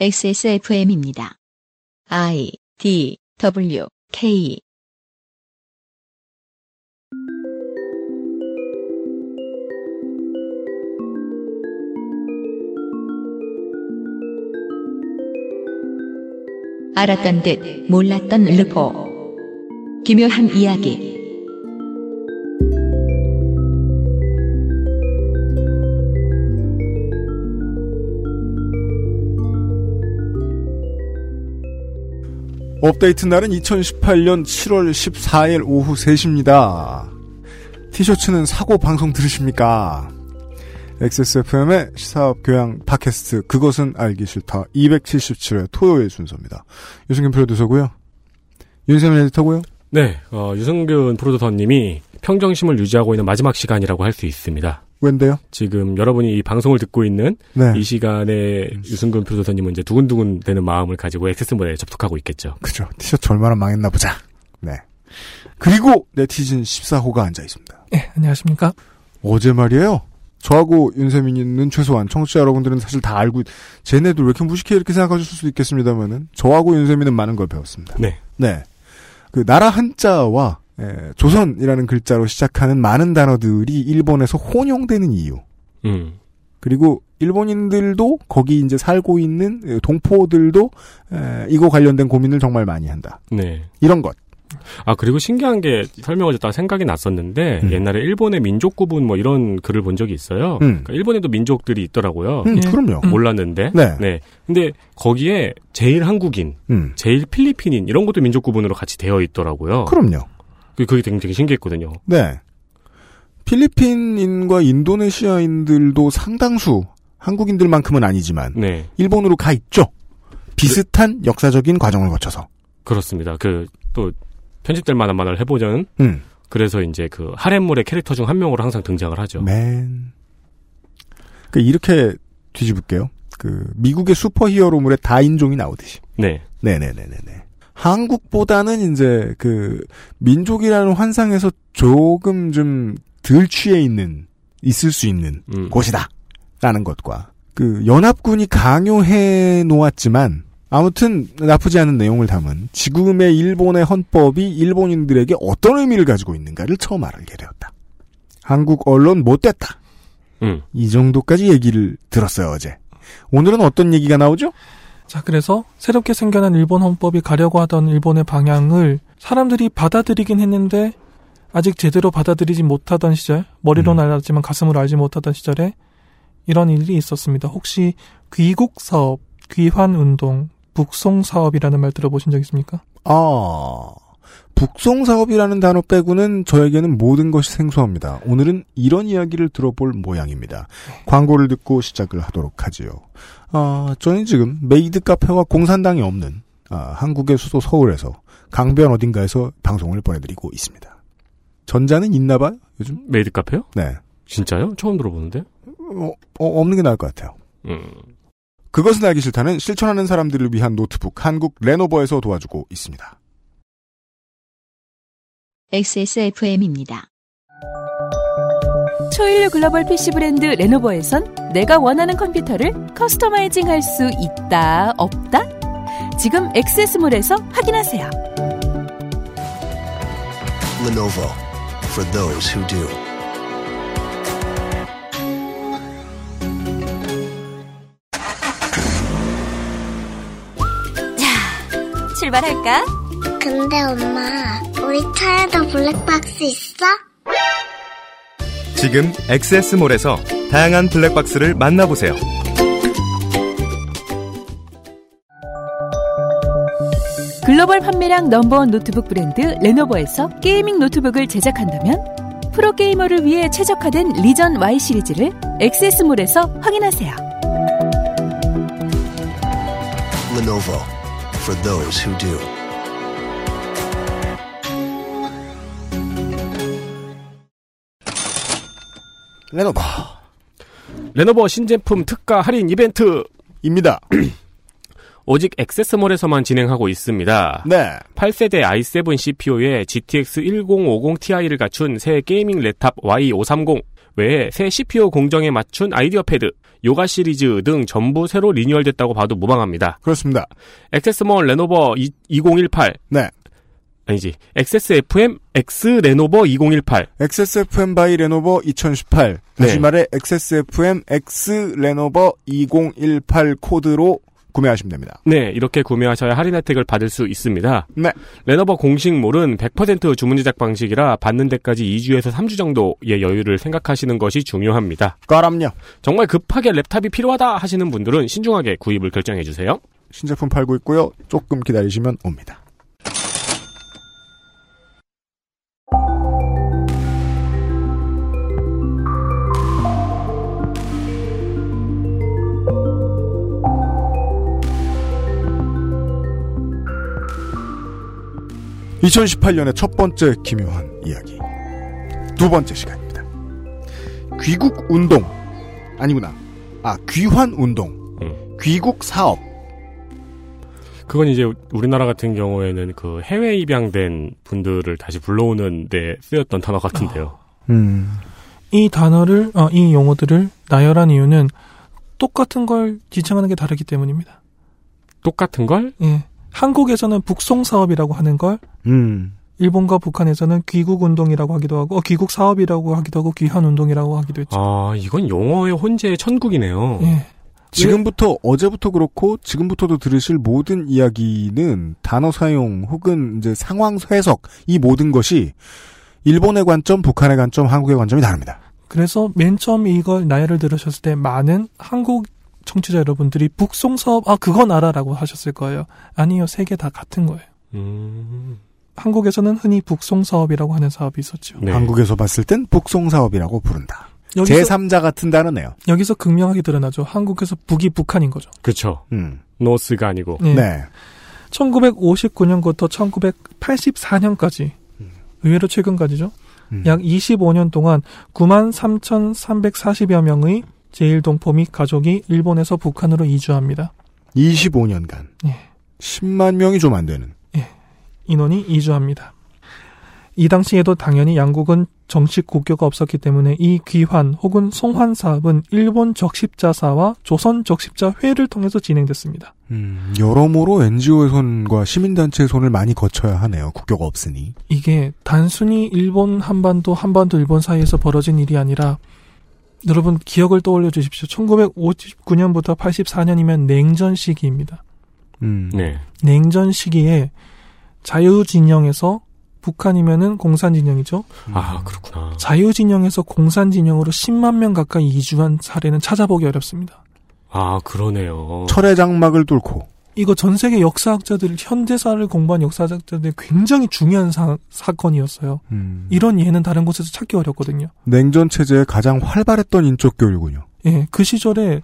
XSFM입니다. I D W K. 알았던 듯 몰랐던 르포. 기묘한 이야기 업데이트 날은 2018년 7월 14일 오후 3시입니다. 티셔츠는 사고 방송 들으십니까? XSFM의 시사업 교양 팟캐스트 그것은 알기 싫다 277회 토요일 순서입니다. 유승균 프로듀서고요. 윤세민 에디터고요. 네, 어, 유승균 프로듀서님이 평정심을 유지하고 있는 마지막 시간이라고 할 수 있습니다. 웬데요? 지금 여러분이 이 방송을 듣고 있는 네. 이 시간에 유승균 프로듀서님은 이제 두근두근 되는 마음을 가지고 액세스몰에 접속하고 있겠죠. 그죠. 티셔츠 얼마나 망했나 보자. 네. 그리고 네티즌 14호가 앉아 있습니다. 예, 안녕하십니까? 어제 말이에요. 저하고 윤세민이는 최소한 청취자 여러분들은 사실 다 알고 쟤네들 왜 이렇게 무식해 이렇게 생각하실 수도 있겠습니다만은 저하고 윤세민은 많은 걸 배웠습니다. 네. 네. 그 나라 한자와 에, 조선이라는 글자로 시작하는 많은 단어들이 일본에서 혼용되는 이유. 음. 그리고 일본인들도 거기 이제 살고 있는 에, 동포들도 에, 이거 관련된 고민을 정말 많이 한다. 네. 이런 것. 아, 그리고 신기한 게 설명을 듣다가 생각이 났었는데, 음. 옛날에 일본의 민족 구분 뭐 이런 글을 본 적이 있어요. 음. 그러니까 일본에도 민족들이 있더라고요. 음, 예. 그럼요. 음. 몰랐는데. 네. 근데 거기에 제일 한국인, 음. 제일 필리핀인 이런 것도 민족 구분으로 같이 되어 있더라고요. 그럼요. 그- 그게 되게, 되게 신기했거든요. 네. 필리핀인과 인도네시아인들도 상당수 한국인들만큼은 아니지만 네. 일본으로 가 있죠. 비슷한 역사적인 과정을 거쳐서. 그렇습니다. 그, 또, 편집될 만한 만화를 해보자는, 음. 그래서 이제 그 하렘물의 캐릭터 중 한 명으로 항상 등장을 하죠. 맨. 그 이렇게 뒤집을게요. 그 미국의 슈퍼히어로물에 다인종이 나오듯이. 네. 네네네네네. 한국보다는 이제 그 민족이라는 환상에서 조금 좀 덜 취해 있는 있을 수 있는 음. 곳이다라는 것과 그 연합군이 강요해 놓았지만 아무튼 나쁘지 않은 내용을 담은 지금의 일본의 헌법이 일본인들에게 어떤 의미를 가지고 있는가를 처음 알게 되었다. 한국 언론 못됐다. 음. 이 정도까지 얘기를 들었어요 어제. 오늘은 어떤 얘기가 나오죠? 자, 그래서 새롭게 생겨난 일본 헌법이 가려고 하던 일본의 방향을 사람들이 받아들이긴 했는데 아직 제대로 받아들이지 못하던 시절, 머리로는 음. 알았지만 가슴으로 알지 못하던 시절에 이런 일이 있었습니다. 혹시 귀국 사업, 귀환 운동, 북송 사업이라는 말 들어보신 적 있습니까? 아, 북송 사업이라는 단어 빼고는 저에게는 모든 것이 생소합니다. 오늘은 이런 이야기를 들어볼 모양입니다. 광고를 듣고 시작을 하도록 하지요. 아, 저는 지금 메이드 카페와 공산당이 없는 아, 한국의 수도 서울에서 강변 어딘가에서 방송을 보내드리고 있습니다. 전자는 있나 봐요, 요즘? 메이드 카페요? 네. 진짜요? 처음 들어보는데? 어, 어, 없는 게 나을 것 같아요. 음. 그것은 알기 싫다는 실천하는 사람들을 위한 노트북 한국 레노버에서 도와주고 있습니다. XSFM입니다. 초일류 글로벌 PC 브랜드 레노버에선 내가 원하는 컴퓨터를 커스터마이징 할 수 있다, 없다? 지금 액세스몰에서 확인하세요. Lenovo for those who do. 출발할까? 근데 엄마, 우리 차에도 블랙박스 있어? 지금 엑세스몰에서 다양한 블랙박스를 만나보세요. 글로벌 판매량 number one 노트북 브랜드 레노버에서 gaming 노트북을 제작한다면 프로게이머를 위해 최적화된 리전 Y 시리즈를 XS몰에서 확인하세요. Lenovo for those who do. 레노버. 레노버 신제품 특가 할인 이벤트! 입니다. 오직 XS몰에서만 진행하고 있습니다. 네. 8세대 i7 CPU에 GTX 1050 Ti를 갖춘 새 gaming 랩탑 Y530, 외에 새 CPU 공정에 맞춘 IdeaPad, Yoga 시리즈 등 전부 새로 리뉴얼됐다고 봐도 무방합니다. 그렇습니다. XS몰 레노버 2, 2018 네. 아니지 XSFM X 레노버 2018 XSFM by 레노버 2018. 다시 네. 말해 XSFM X 레노버 2018 코드로 구매하시면 됩니다. 네, 이렇게 구매하셔야 할인 혜택을 받을 수 있습니다. 네. 레노버 공식몰은 100% 주문 제작 방식이라 받는 데까지 2주에서 3주 정도의 여유를 생각하시는 것이 중요합니다. 까람요. 정말 급하게 랩탑이 필요하다 하시는 분들은 신중하게 구입을 결정해 주세요. 신제품 팔고 있고요. 조금 기다리시면 옵니다. (2018년의) 첫 번째 기묘한 이야기 두 번째 시간입니다 귀국 운동 아니구나 아 귀환 운동 음. 귀국 사업 그건 이제 우리나라 같은 경우에는 그 해외 입양된 분들을 다시 불러오는 데 쓰였던 단어 같은데요. 음. 이 단어를 어, 이 용어들을 나열한 이유는 똑같은 걸 지칭하는 게 다르기 때문입니다. 똑같은 걸? 예. 한국에서는 북송 사업이라고 하는 걸 음. 일본과 북한에서는 귀국 운동이라고 하기도 하고 어, 귀국 사업이라고 하기도 하고 귀환 운동이라고 하기도 했죠. 아, 이건 용어의 혼재의 천국이네요. 예. 지금부터 어제부터 그렇고 지금부터도 들으실 모든 이야기는 단어 사용 혹은 이제 상황 해석 이 모든 것이 일본의 관점, 북한의 관점, 한국의 관점이 다릅니다. 그래서 맨 처음 이걸 나열을 들으셨을 때 많은 한국 청취자 여러분들이 북송 사업 아 그건 알아라고 하셨을 거예요. 아니요, 세 개 다 같은 거예요. 음, 한국에서는 흔히 북송 사업이라고 하는 사업이 있었죠. 네. 한국에서 봤을 땐 북송 사업이라고 부른다. 여기서 제3자 같은 단어네요. 여기서 극명하게 드러나죠. 한국에서 북이 북한인 거죠. 그쵸. 음. 노스가 아니고. 네. 네. 1959년부터 1984년까지 의외로 최근까지죠. 음. 약 25년 동안 93,340여 명의 제1동포 및 가족이 일본에서 북한으로 이주합니다. 25년간 예. 10만 명이 좀 안 되는. 인원이 이주합니다. 이 당시에도 당연히 양국은 정식 국교가 없었기 때문에 이 귀환 혹은 송환 사업은 일본 적십자사와 조선 적십자회를 통해서 진행됐습니다. 음, 여러모로 NGO의 손과 시민단체의 손을 많이 거쳐야 하네요. 국교가 없으니. 이게 단순히 일본 한반도 한반도 일본 사이에서 벌어진 일이 아니라 여러분 기억을 떠올려 주십시오. 1959년부터 84년이면 냉전 시기입니다. 음. 네. 냉전 시기에 자유 진영에서 북한이면은 공산 진영이죠. 아, 그렇구나. 자유 진영에서 공산 진영으로 10만 명 가까이 이주한 사례는 찾아보기 어렵습니다. 아, 그러네요. 철의 장막을 뚫고 이거 전 세계 역사학자들, 현대사를 공부한 역사학자들 굉장히 중요한 사, 사건이었어요. 음, 이런 예는 다른 곳에서 찾기 어렵거든요. 냉전 체제에 가장 활발했던 인적 교류군요. 예, 그 시절에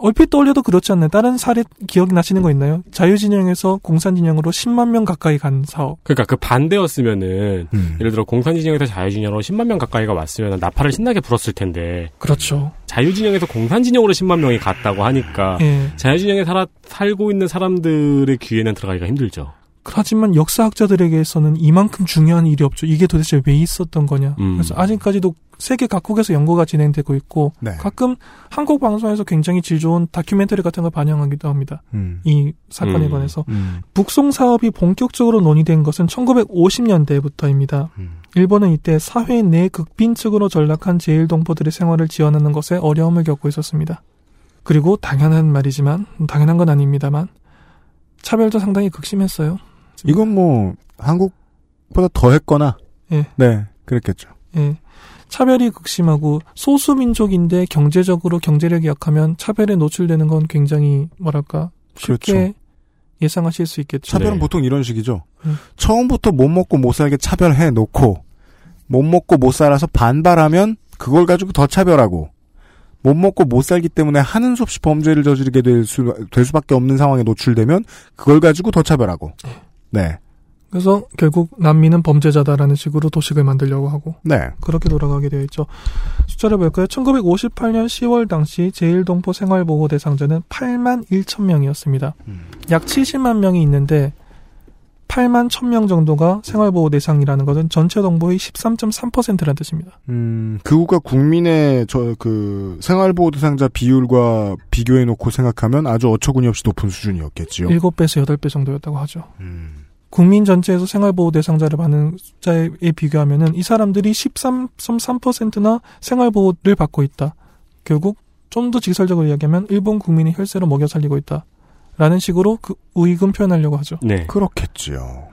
얼핏 떠올려도 그렇지 않나요? 다른 사례 기억이 나시는 거 있나요? 자유진영에서 공산진영으로 10만 명 가까이 간 사업. 그러니까 그 반대였으면은 음. 예를 들어 공산진영에서 자유진영으로 10만 명 가까이가 왔으면 나팔을 신나게 불었을 텐데 그렇죠. 자유진영에서 공산진영으로 10만 명이 갔다고 하니까 예. 자유진영에 살아, 살고 있는 사람들의 귀에는 들어가기가 힘들죠. 하지만 역사학자들에게서는 이만큼 중요한 일이 없죠. 이게 도대체 왜 있었던 거냐. 음. 그래서 아직까지도 세계 각국에서 연구가 진행되고 있고 네. 가끔 한국 방송에서 굉장히 질 좋은 다큐멘터리 같은 걸 반영하기도 합니다. 음. 이 사건에 음. 관해서 음. 북송 사업이 본격적으로 논의된 것은 1950년대부터입니다. 음. 일본은 이때 사회 내 극빈층으로 전락한 제1동포들의 생활을 지원하는 것에 어려움을 겪고 있었습니다. 그리고 당연한 말이지만 당연한 건 아닙니다만 차별도 상당히 극심했어요. 이건 뭐 한국보다 더 했거나 예. 네 그랬겠죠. 예. 차별이 극심하고 소수 민족인데 경제적으로 경제력이 약하면 차별에 노출되는 건 굉장히 뭐랄까 쉽게 그렇죠. 예상하실 수 있겠죠. 차별은 네. 보통 이런 식이죠. 음. 처음부터 못 먹고 못 살게 차별해 놓고 못 먹고 못 살아서 반발하면 그걸 가지고 더 차별하고 못 먹고 못 살기 때문에 하는 수 없이 범죄를 저지르게 될, 수, 될 수밖에 없는 상황에 노출되면 그걸 가지고 더 차별하고 네, 그래서 결국 난민은 범죄자다라는 식으로 도식을 만들려고 하고 네, 그렇게 돌아가게 되어 있죠. 숫자를 볼까요? 1958년 10월 당시 제1동포 생활보호 대상자는 8만 1천 명이었습니다. 음. 약 70만 명이 있는데 8만 1000명 정도가 생활보호 대상이라는 것은 전체 동보의 13.3%라는 뜻입니다. 음, 그우가 국민의 저 그 생활보호 대상자 비율과 비교해 놓고 생각하면 아주 어처구니 없이 높은 수준이었겠지요. 7배에서 8배 정도였다고 하죠. 음. 국민 전체에서 생활보호 대상자를 받는 숫자에 비교하면은 이 사람들이 13.3%나 생활보호를 받고 있다. 결국 좀 더 직설적으로 이야기하면 일본 국민이 혈세로 먹여 살리고 있다. 라는 식으로 그 우익은 표현하려고 하죠. 네. 그렇겠지요.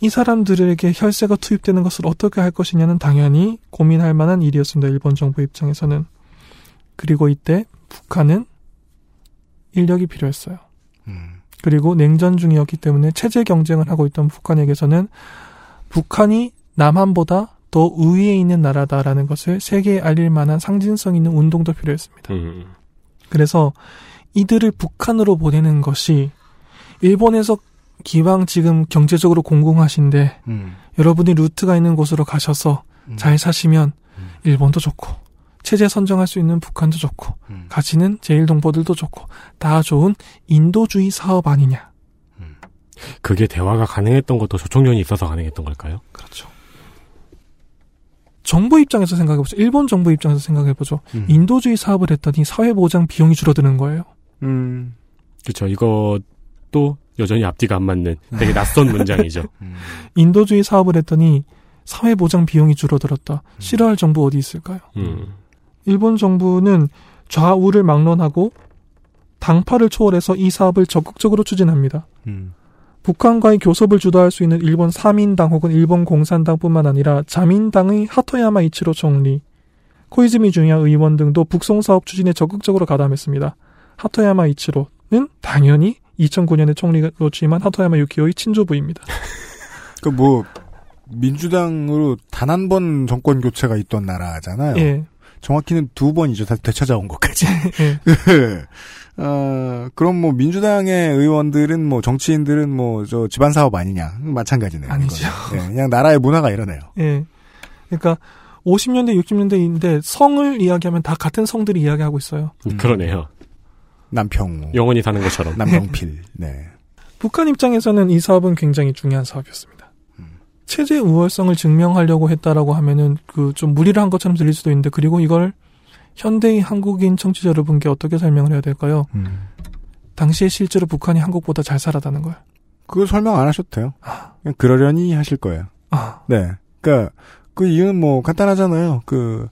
이 사람들에게 혈세가 투입되는 것을 어떻게 할 것이냐는 당연히 고민할 만한 일이었습니다. 일본 정부 입장에서는. 그리고 이때 북한은 인력이 필요했어요. 음. 그리고 냉전 중이었기 때문에 체제 경쟁을 하고 있던 북한에게서는 북한이 남한보다 더 우위에 있는 나라다라는 것을 세계에 알릴 만한 상징성 있는 운동도 필요했습니다. 음. 그래서 이들을 북한으로 보내는 것이 일본에서 기왕 지금 경제적으로 공공하신데 음. 여러분이 루트가 있는 곳으로 가셔서 음. 잘 사시면 음. 일본도 좋고 체제 선정할 수 있는 북한도 좋고 음. 가치는 제일 동포들도 좋고 다 좋은 인도주의 사업 아니냐. 그게 대화가 가능했던 것도 조총련이 있어서 가능했던 걸까요? 그렇죠. 정부 입장에서 생각해보죠. 일본 정부 입장에서 생각해보죠. 음. 인도주의 사업을 했더니 사회보장 비용이 줄어드는 거예요. 음. 그렇죠. 이것도 여전히 앞뒤가 안 맞는 되게 낯선 문장이죠. 음. 인도주의 사업을 했더니 사회보장 비용이 줄어들었다. 싫어할 정부 어디 있을까요? 음. 일본 정부는 좌우를 막론하고 당파를 초월해서 이 사업을 적극적으로 추진합니다. 음. 북한과의 교섭을 주도할 수 있는 일본 3인당 혹은 일본 공산당뿐만 아니라 자민당의 하토야마 이치로 총리, 코이즈미 중야 의원 등도 북송 사업 추진에 적극적으로 가담했습니다. 하토야마 이치로는 당연히 2009년에 총리로 취임한 하토야마 유키오의 친조부입니다. 그 뭐 민주당으로 단 한 번 정권 교체가 있던 나라잖아요. 예. 정확히는 두 번이죠. 다시 되찾아온 것까지. 예. 어, 그럼 뭐 민주당의 의원들은 뭐 정치인들은 뭐 저 집안 사업 아니냐 마찬가지네요. 아니죠. 예, 그냥 나라의 문화가 이러네요. 예. 그러니까 50년대, 60년대인데 성을 이야기하면 다 같은 성들이 이야기하고 있어요. 음. 그러네요. 남평, 영원히 사는 것처럼. 남평필. 네. 북한 입장에서는 이 사업은 굉장히 중요한 사업이었습니다. 체제 우월성을 증명하려고 했다라고 하면은 그 좀 무리를 한 것처럼 들릴 수도 있는데 그리고 이걸 현대의 한국인 청취자 여러분께 어떻게 설명을 해야 될까요? 음. 당시에 실제로 북한이 한국보다 잘 살았다는 걸. 그거 설명 안 하셔도 돼요. 그냥 그러려니 하실 거예요. 아, 네. 그니까, 그 이유는 뭐 간단하잖아요. 그,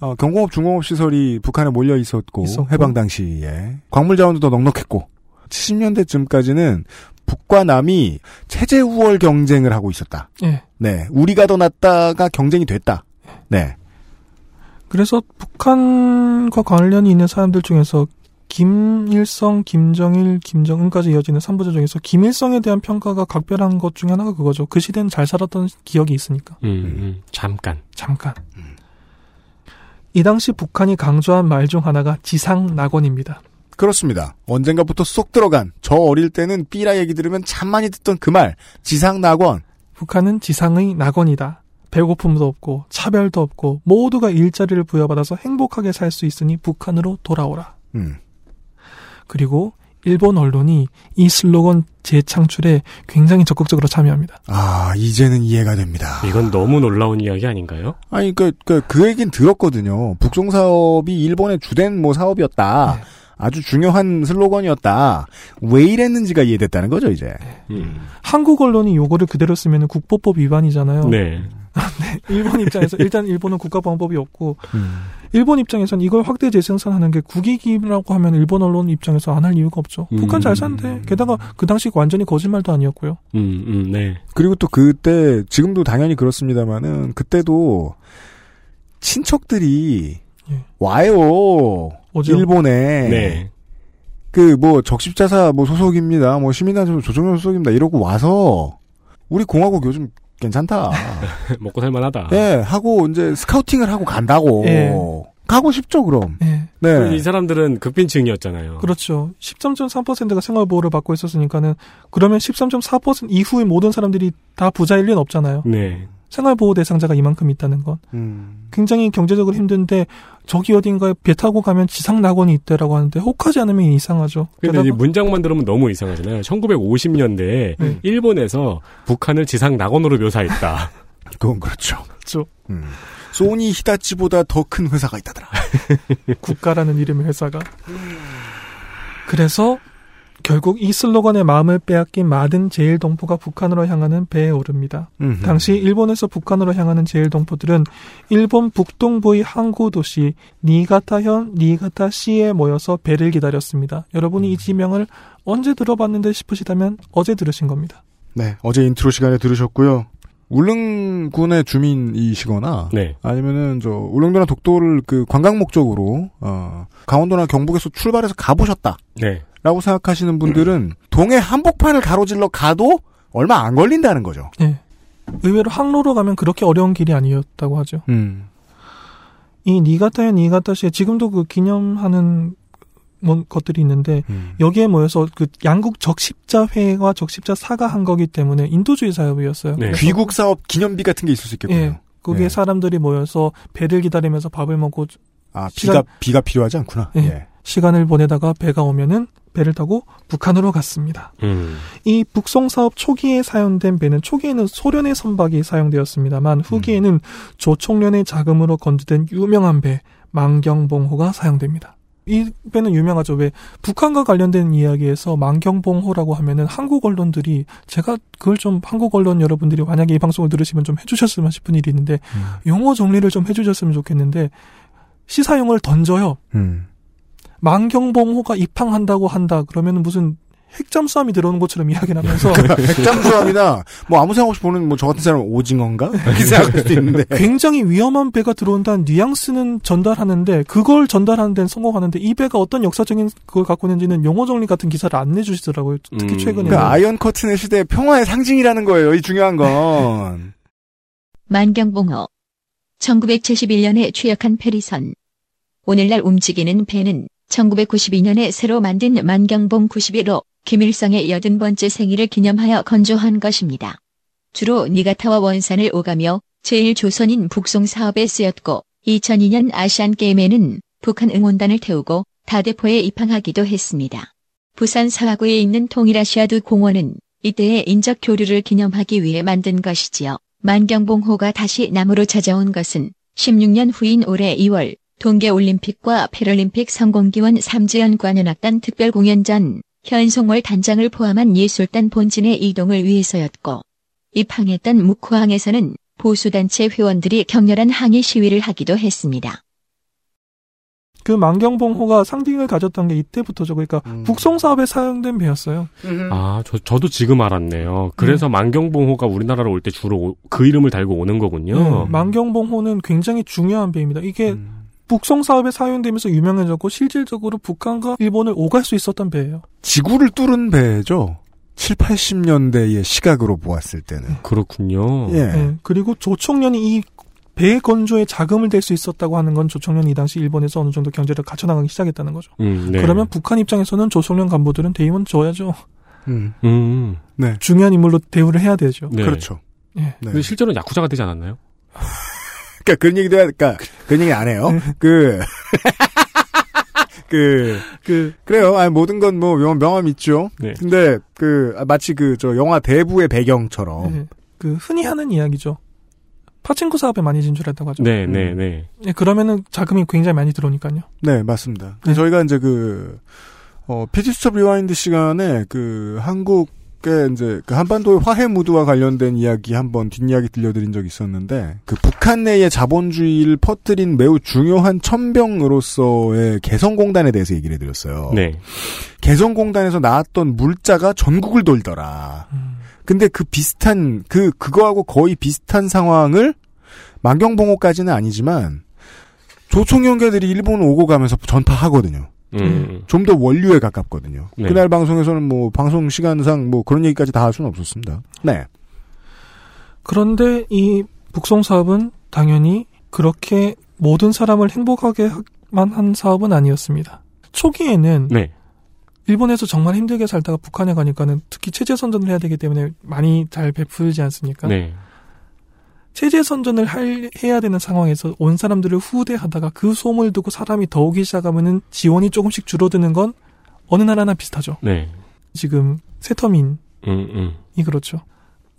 어, 경공업 중공업 시설이 북한에 몰려 있었고, 있었고. 해방 당시에. 광물 자원도 더 넉넉했고, 70년대쯤까지는 북과 남이 체제 우월 경쟁을 하고 있었다. 예. 네. 우리가 더 낫다가 경쟁이 됐다. 네. 그래서 북한과 관련이 있는 사람들 중에서 김일성, 김정일, 김정은까지 이어지는 3부제 중에서 김일성에 대한 평가가 각별한 것 중에 하나가 그거죠. 그 시대는 잘 살았던 기억이 있으니까. 음, 음, 잠깐. 잠깐. 이 당시 북한이 강조한 말 중 하나가 지상 낙원입니다. 그렇습니다. 언젠가부터 쏙 들어간, 저 어릴 때는 삐라 얘기 들으면 참 많이 듣던 그 말, 지상 낙원. 북한은 지상의 낙원이다. 배고픔도 없고 차별도 없고 모두가 일자리를 부여받아서 행복하게 살 수 있으니 북한으로 돌아오라. 음. 그리고 일본 언론이 이 슬로건 재창출에 굉장히 적극적으로 참여합니다. 아, 이제는 이해가 됩니다. 이건 너무 놀라운 이야기 아닌가요? 아니, 그, 그, 그 얘기는 들었거든요. 북송 사업이 일본의 주된 뭐 사업이었다. 네. 아주 중요한 슬로건이었다. 왜 이랬는지가 이해됐다는 거죠, 이제. 음. 한국 언론이 요거를 그대로 쓰면 국보법 위반이잖아요. 네. 일본 입장에서 일단 일본은 국가보안법이 없고 음. 일본 입장에서는 이걸 확대 재생산하는 게 국익이라고 하면 일본 언론 입장에서 안 할 이유가 없죠. 음. 북한 잘 사는데 게다가 그 당시 완전히 거짓말도 아니었고요. 음, 음, 네. 그리고 또 그때, 지금도 당연히 그렇습니다만은, 그때도, 친척들이, 예. 와요. 오죠. 일본에. 네. 그, 뭐, 적십자사, 뭐, 소속입니다. 뭐, 시민단체 조정련 소속입니다. 이러고 와서, 우리 공화국 요즘 괜찮다. 먹고 살만하다. 예, 하고, 이제, 스카우팅을 하고 간다고. 예. 가고 싶죠, 그럼. 예. 네. 이 사람들은 극빈층이었잖아요. 그렇죠. 13.3%가 생활보호를 받고 있었으니까는 그러면 13.4% 이후의 모든 사람들이 다 부자일 리는 없잖아요. 네. 생활보호 대상자가 이만큼 있다는 건 음. 굉장히 경제적으로 힘든데 저기 어딘가에 배 타고 가면 지상 낙원이 있대라고 하는데 혹하지 않으면 이상하죠. 근데 이 문장만 들으면 너무 이상하잖아요. 1950년대에 네. 일본에서 북한을 지상 낙원으로 묘사했다. 그건 그렇죠. 그렇죠. 음. 소니 히다치보다 더 큰 회사가 있다더라. 국가라는 이름의 회사가. 그래서 결국 이 슬로건에 마음을 빼앗긴 많은 재일동포가 북한으로 향하는 배에 오릅니다. 음흠. 당시 일본에서 북한으로 향하는 재일동포들은 일본 북동부의 항구 도시 니가타현 니가타시에 모여서 배를 기다렸습니다. 여러분이 이 지명을 언제 들어봤는데 싶으시다면 어제 들으신 겁니다. 네, 어제 인트로 시간에 들으셨고요. 울릉군의 주민이시거나 네. 아니면은 저 울릉도나 독도를 그 관광 목적으로 어, 강원도나 경북에서 출발해서 가보셨다 라고 네. 생각하시는 분들은 동해 한복판을 가로질러 가도 얼마 안 걸린다는 거죠. 예. 의외로 항로로 가면 그렇게 어려운 길이 아니었다고 하죠. 음. 이 니가타현 니가타시에 지금도 그 기념하는 뭐 것들이 있는데 음. 여기에 모여서 그 양국 적십자회와 적십자 사가 한 거기 때문에 인도주의 사업이었어요. 네. 귀국 사업 기념비 같은 게 있을 수 있겠군요. 예. 거기에 네. 사람들이 모여서 배를 기다리면서 밥을 먹고 아 시간- 비가 비가 필요하지 않구나. 예. 예. 시간을 보내다가 배가 오면은 배를 타고 북한으로 갔습니다. 음. 이 북송 사업 초기에 사용된 배는 초기에는 소련의 선박이 사용되었습니다만 후기에는 조총련의 자금으로 건조된 유명한 배 만경봉호가 사용됩니다. 이 배는 유명하죠. 왜 북한과 관련된 이야기에서 만경봉호라고 하면은 한국 언론들이 제가 그걸 좀 한국 언론 여러분들이 만약에 이 방송을 들으시면 좀 해주셨으면 싶은 일이 있는데 용어 정리를 좀 해주셨으면 좋겠는데 시사 용어를 던져요. 음. 만경봉호가 입항한다고 한다. 그러면 무슨 핵잠수함이 들어오는 것처럼 이야기를 하면서 핵잠수함이나 뭐 아무 생각 없이 보는 뭐 저 같은 사람 은 오징어인가 이렇게 생각할 수도 있는데 굉장히 위험한 배가 들어온다는 뉘앙스는 전달하는데 그걸 전달하는 데는 성공하는데 이 배가 어떤 역사적인 그걸 갖고 있는지는 용어 정리 같은 기사를 안 내주시더라고요. 특히 음. 최근에. 그러니까 Iron Curtain의 시대의 평화의 상징이라는 거예요. 이 중요한 건. 만경봉호. 1971년에 취역한 페리선. 오늘날 움직이는 배는 1992년에 새로 만든 만경봉 91호 김일성의 80번째 생일을 기념하여 건조한 것입니다. 주로 니가타와 원산을 오가며 제1조선인 북송 사업에 쓰였고 2002년 아시안게임에는 북한 응원단을 태우고 다대포에 입항하기도 했습니다. 부산 사화구에 있는 통일아시아드 공원은 이때의 인적 교류를 기념하기 위해 만든 것이지요. 만경봉호가 다시 남으로 찾아온 것은 16년 후인 올해 2월 동계올림픽과 패럴림픽 성공기원 3주연 관현악단 특별공연 전 현송월 단장을 포함한 예술단 본진의 이동을 위해서였고 입항했던 묵호항에서는 보수단체 회원들이 격렬한 항의 시위를 하기도 했습니다. 그 만경봉호가 상징을 가졌던 게 이때부터죠. 그러니까 음. 북송 사업에 사용된 배였어요. 아, 저, 저도 지금 알았네요. 그래서 만경봉호가 우리나라로 올 때 주로 오- 그 이름을 달고 오는 거군요. 네, 만경봉호는 굉장히 중요한 배입니다. 이게 음. 북송 사업에 사용되면서 유명해졌고 실질적으로 북한과 일본을 오갈 수 있었던 배예요. 지구를 뚫은 배죠. 7, 80년대의 시각으로 보았을 때는. 그렇군요. 예. 네, 그리고 조총련이 이 배 건조에 자금을 댈 수 있었다고 하는 건 조총련이 이 당시 일본에서 어느 정도 경제를 갖춰나가기 시작했다는 거죠. 음, 네. 그러면 북한 입장에서는 조총련 간부들은 대임은 줘야죠. 음. 음. 네. 중요한 인물로 대우를 해야 되죠. 네. 그렇죠. 예. 네. 근데 실제로는 야쿠자가 되지 않았나요? 그러니까 그런 얘기도 해야, 그러니까 그런 얘기 안 해요. 그, 그, 그 그래요. 아니, 모든 건 뭐 명함 있죠. 네. 근데 그 아, 마치 그 저 영화 대부의 배경처럼 예, 그 흔히 하는 이야기죠. 파친코 사업에 많이 진출했다고 하죠. 네, 네, 네. 예, 그러면은 자금이 굉장히 많이 들어오니까요. 네, 맞습니다. 네. 저희가 이제 그, 어, 피지스톱 Rewind 시간에 그 한국 의 이제 그 한반도의 화해 무드와 관련된 이야기 한번 뒷이야기 들려드린 적이 있었는데 그 북한 내에 자본주의를 퍼뜨린 매우 중요한 첨병으로서의 개성공단에 대해서 얘기를 해드렸어요. 네. 개성공단에서 나왔던 물자가 전국을 돌더라. 음. 근데 그 비슷한 그 그거하고 거의 비슷한 상황을 만경봉호까지는 아니지만 조총연계들이 일본 오고 가면서 전파하거든요. 음. 좀더 원류에 가깝거든요. 네. 그날 방송에서는 뭐 방송 시간상 뭐 그런 얘기까지 다 할 수는 없었습니다. 네. 그런데 이 북송 사업은 당연히 그렇게 모든 사람을 행복하게만 한 사업은 아니었습니다. 초기에는 네. 일본에서 정말 힘들게 살다가 북한에 가니까는 특히 체제 선전을 해야 되기 때문에 많이 잘 베풀지 않습니까? 네. 체제 선전을 할, 해야 되는 상황에서 온 사람들을 후대하다가 그 소문을 듣고 사람이 더 오기 시작하면은 지원이 조금씩 줄어드는 건 어느 나라나 비슷하죠. 네. 지금 세터민 이 음, 음. 그렇죠.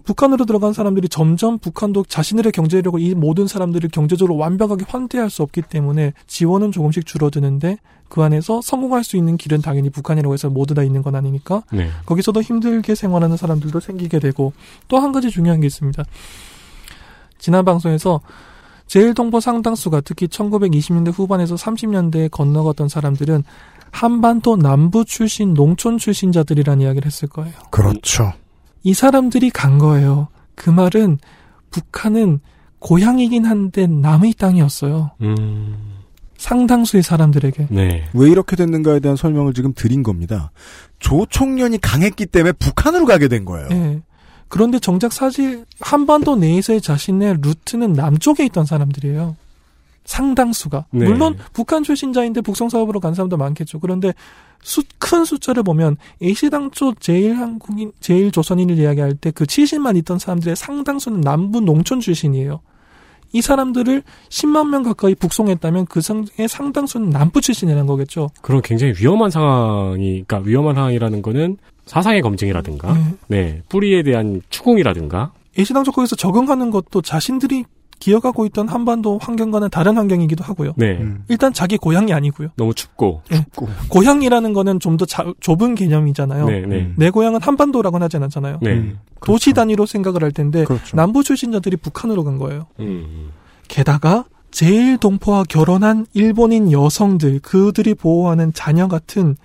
북한으로 들어간 사람들이 점점 북한도 자신들의 경제력을 이 모든 사람들을 경제적으로 완벽하게 환대할 수 없기 때문에 지원은 조금씩 줄어드는데 그 안에서 성공할 수 있는 길은 당연히 북한이라고 해서 모두 다 있는 건 아니니까 네. 거기서도 힘들게 생활하는 사람들도 생기게 되고 또 한 가지 중요한 게 있습니다. 지난 방송에서 제일동포 상당수가 특히 1920년대 후반에서 30년대에 건너갔던 사람들은 한반도 남부 출신 농촌 출신자들이라는 이야기를 했을 거예요. 그렇죠. 이 사람들이 간 거예요. 그 말은 북한은 고향이긴 한데 남의 땅이었어요. 음. 상당수의 사람들에게. 네. 왜 이렇게 됐는가에 대한 설명을 지금 드린 겁니다. 조총련이 강했기 때문에 북한으로 가게 된 거예요. 예. 그런데 정작 사실 한반도 내에서의 자신의 루트는 남쪽에 있던 사람들이에요. 상당수가. 네. 물론 북한 출신자인데 북송 사업으로 간 사람도 많겠죠. 그런데 수, 큰 숫자를 보면 A시당초 제일 한국인, 제일 조선인을 이야기할 때 그 70만 있던 사람들의 상당수는 남부 농촌 출신이에요. 이 사람들을 10만 명 가까이 북송했다면 그 상의 상당수는 남부 출신이라는 거겠죠. 그런 굉장히 위험한 상황이, 그러니까 위험한 상황이라는 거는 사상의 검증이라든가, 네. 네. 뿌리에 대한 추궁이라든가, A시당초 거기서 적응하는 것도 자신들이 기억하고 있던 한반도 환경과는 다른 환경이기도 하고요. 네. 음. 일단 자기 고향이 아니고요. 너무 춥고, 고향이라는 거는 좀 더 좁은 개념이잖아요. 네, 네. 내 고향은 한반도라고는 하진 않잖아요. 네. 음, 도시 그렇죠. 단위로 생각을 할 텐데 그렇죠. 남부 출신자들이 북한으로 간 거예요. 음. 게다가 제일 동포와 결혼한 일본인 여성들 그들이 보호하는 자녀 같은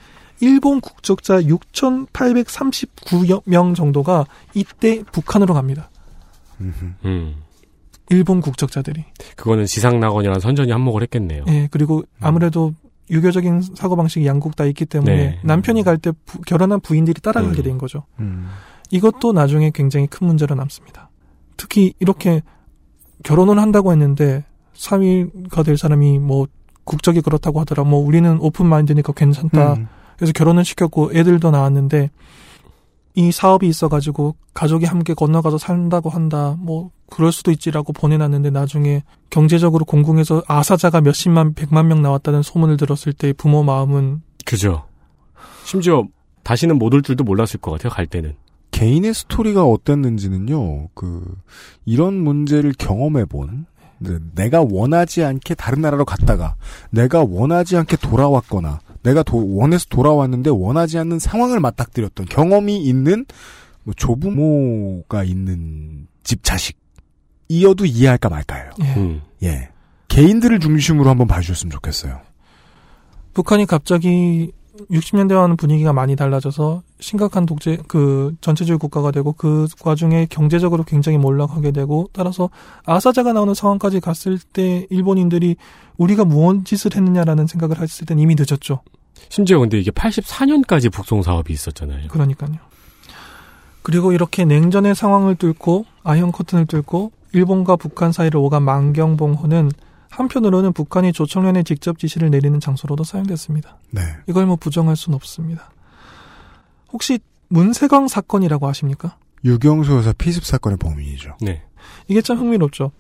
일본 국적자 6,839명 정도가 이때 북한으로 갑니다. 음. 일본 국적자들이. 그거는 지상낙원이랑 선전이 한몫을 했겠네요. 예, 그리고 아무래도 유교적인 사고방식이 양국 다 있기 때문에 네. 남편이 갈 때 결혼한 부인들이 따라가게 음. 된 거죠. 음. 이것도 나중에 굉장히 큰 문제로 남습니다. 특히 이렇게 결혼을 한다고 했는데 3위가 될 사람이 뭐 국적이 그렇다고 하더라. 뭐 우리는 오픈 마인드니까 괜찮다. 음. 그래서 결혼을 시켰고 애들도 낳았는데 이 사업이 있어가지고 가족이 함께 건너가서 산다고 한다. 뭐 그럴 수도 있지라고 보내놨는데 나중에 경제적으로 공궁에서 아사자가 몇십만 백만 명 나왔다는 소문을 들었을 때 부모 마음은 그죠. 심지어 다시는 못 올 줄도 몰랐을 것 같아요, 갈 때는. 개인의 스토리가 어땠는지는요, 그, 이런 문제를 경험해본, 이제 내가 원하지 않게 다른 나라로 갔다가, 내가 원하지 않게 돌아왔거나, 내가 도- 원해서 돌아왔는데 원하지 않는 상황을 맞닥뜨렸던 경험이 있는, 뭐 조부모가 있는 집 자식. 이어도 이해할까 말까요. 예. 음. 예. 개인들을 중심으로 한번 봐주셨으면 좋겠어요. 북한이 갑자기 60년대와는 분위기가 많이 달라져서 심각한 독재 그 전체주의 국가가 되고 그 와중에 경제적으로 굉장히 몰락하게 되고 따라서 아사자가 나오는 상황까지 갔을 때 일본인들이 우리가 무슨 짓을 했느냐라는 생각을 했을 땐 이미 늦었죠. 심지어 근데 이게 84년까지 북송 사업이 있었잖아요. 그러니까요. 그리고 이렇게 냉전의 상황을 뚫고 Iron Curtain을 뚫고 일본과 북한 사이를 오간 만경봉호는 한편으로는 북한이 조총련의 직접 지시를 내리는 장소로도 사용됐습니다. 네. 이걸 뭐 부정할 수는 없습니다. 혹시 문세광 사건이라고 아십니까? 유경수 여사 피습 사건의 범인이죠. 네. 이게 참 흥미롭죠.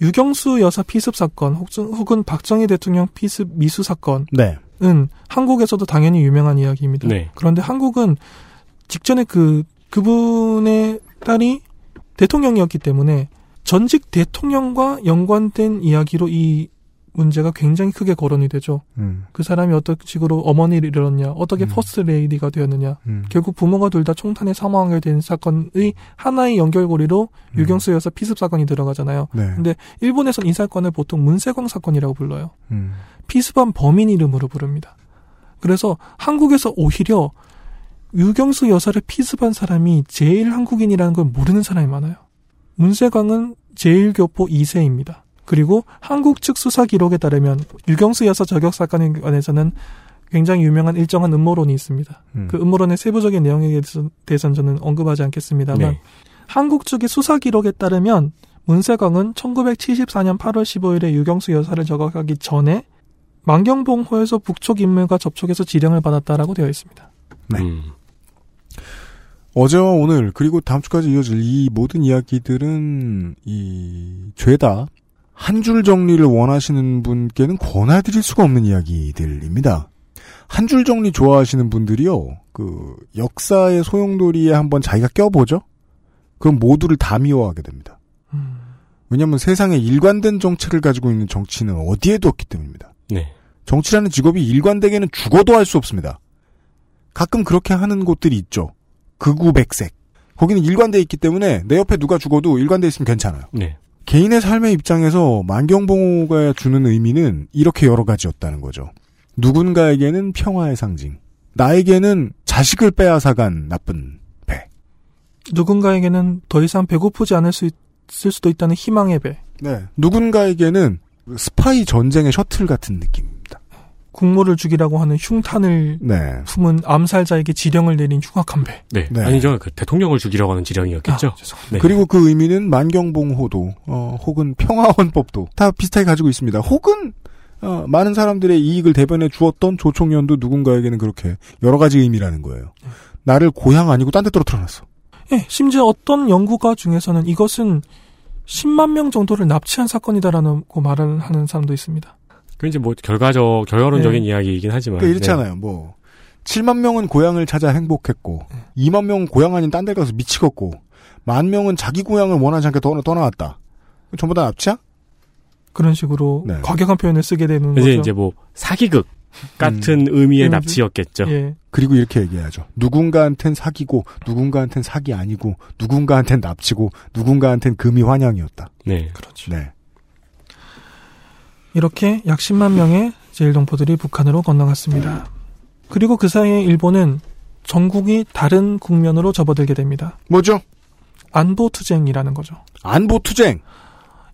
유경수 여사 피습 사건 혹은, 혹은 박정희 대통령 피습 미수 사건은 네. 한국에서도 당연히 유명한 이야기입니다. 네. 그런데 한국은 직전에 그 그분의 딸이 대통령이었기 때문에 전직 대통령과 연관된 이야기로 이 문제가 굉장히 크게 거론이 되죠. 음, 그 사람이 어떤 식으로 어머니를 잃었냐, 어떻게 음. 퍼스트 레이디가 되었느냐, 음. 결국 부모가 둘 다 총탄에 사망하게 된 사건의 하나의 연결고리로 음. 육영수 여사 피습 사건이 들어가잖아요. 네. 근데 일본에서는 이 사건을 보통 문세광 사건이라고 불러요. 음. 피습한 범인 이름으로 부릅니다. 그래서 한국에서 오히려 유경수 여사를 피습한 사람이 제일 한국인이라는 걸 모르는 사람이 많아요. 문세광은 제일교포 2세입니다. 그리고 한국 측 수사 기록에 따르면 유경수 여사 저격 사건에 관해서는 굉장히 유명한 일정한 음모론이 있습니다. 음. 그 음모론의 세부적인 내용에 대해서- 대해서는 저는 언급하지 않겠습니다만 네. 한국 측의 수사 기록에 따르면 문세광은 1974년 8월 15일에 유경수 여사를 저격하기 전에 만경봉 호에서 북쪽 인물과 접촉해서 지령을 받았다라고 되어 있습니다. 네. 음. 어제와 오늘 그리고 다음 주까지 이어질 이 모든 이야기들은 이 죄다 한 줄 정리를 원하시는 분께는 권해드릴 수가 없는 이야기들입니다. 한 줄 정리 좋아하시는 분들이요, 그 역사의 소용돌이에 한번 자기가 껴보죠. 그럼 모두를 다 미워하게 됩니다. 음. 왜냐하면 세상에 일관된 정책을 가지고 있는 정치는 어디에도 없기 때문입니다. 네. 정치라는 직업이 일관되게는 죽어도 할 수 없습니다. 가끔 그렇게 하는 곳들이 있죠. 극우백색. 거기는 일관돼 있기 때문에 내 옆에 누가 죽어도 일관돼 있으면 괜찮아요. 네. 개인의 삶의 입장에서 만경봉호가 주는 의미는 이렇게 여러 가지였다는 거죠. 누군가에게는 평화의 상징, 나에게는 자식을 빼앗아간 나쁜 배. 누군가에게는 더 이상 배고프지 않을 수 있을 수도 있다는 희망의 배. 네. 누군가에게는 스파이 전쟁의 셔틀 같은 느낌입니다. 국모를 죽이라고 하는 흉탄을 네. 품은 암살자에게 지령을 내린 흉악한 배. 네. 네. 아니죠. 그 대통령을 죽이려고 하는 지령이었겠죠. 아, 죄송합니다. 네. 그리고 그 의미는 만경봉호도 어, 혹은 평화헌법도 다 비슷하게 가지고 있습니다. 혹은 어, 많은 사람들의 이익을 대변해 주었던 조총련도 누군가에게는 그렇게 여러 가지 의미라는 거예요. 나를 고향 아니고 딴 데 떨어뜨려놨어. 예, 심지어 어떤 연구가 중에서는 이것은 10만 명 정도를 납치한 사건이다라고 말을 하는 사람도 있습니다. 그 이제 뭐 결과적 결과론적인 네. 이야기이긴 하지만 그러니까 이렇잖아요. 뭐 7만 명은 고향을 찾아 행복했고 2만 명은 고향 아닌 딴 데 가서 미치겠고 만 명은 자기 고향을 원하지 않게 떠나, 떠나왔다. 전부 다 납치야? 그런 식으로 네. 과격한 표현을 쓰게 되는 네. 거죠. 이제 이제 뭐 사기극 같은 의미의 음. 납치였겠죠. 예. 그리고 이렇게 얘기하죠. 누군가한텐 사기고 누군가한텐 사기 아니고 누군가한텐 납치고 누군가한텐 금이 환영이었다. 네. 그렇죠. 네. 이렇게 약 10만 명의 제일동포들이 북한으로 건너갔습니다. 그리고 그 사이에 일본은 전국이 다른 국면으로 접어들게 됩니다. 뭐죠? 안보 투쟁이라는 거죠. 안보 투쟁.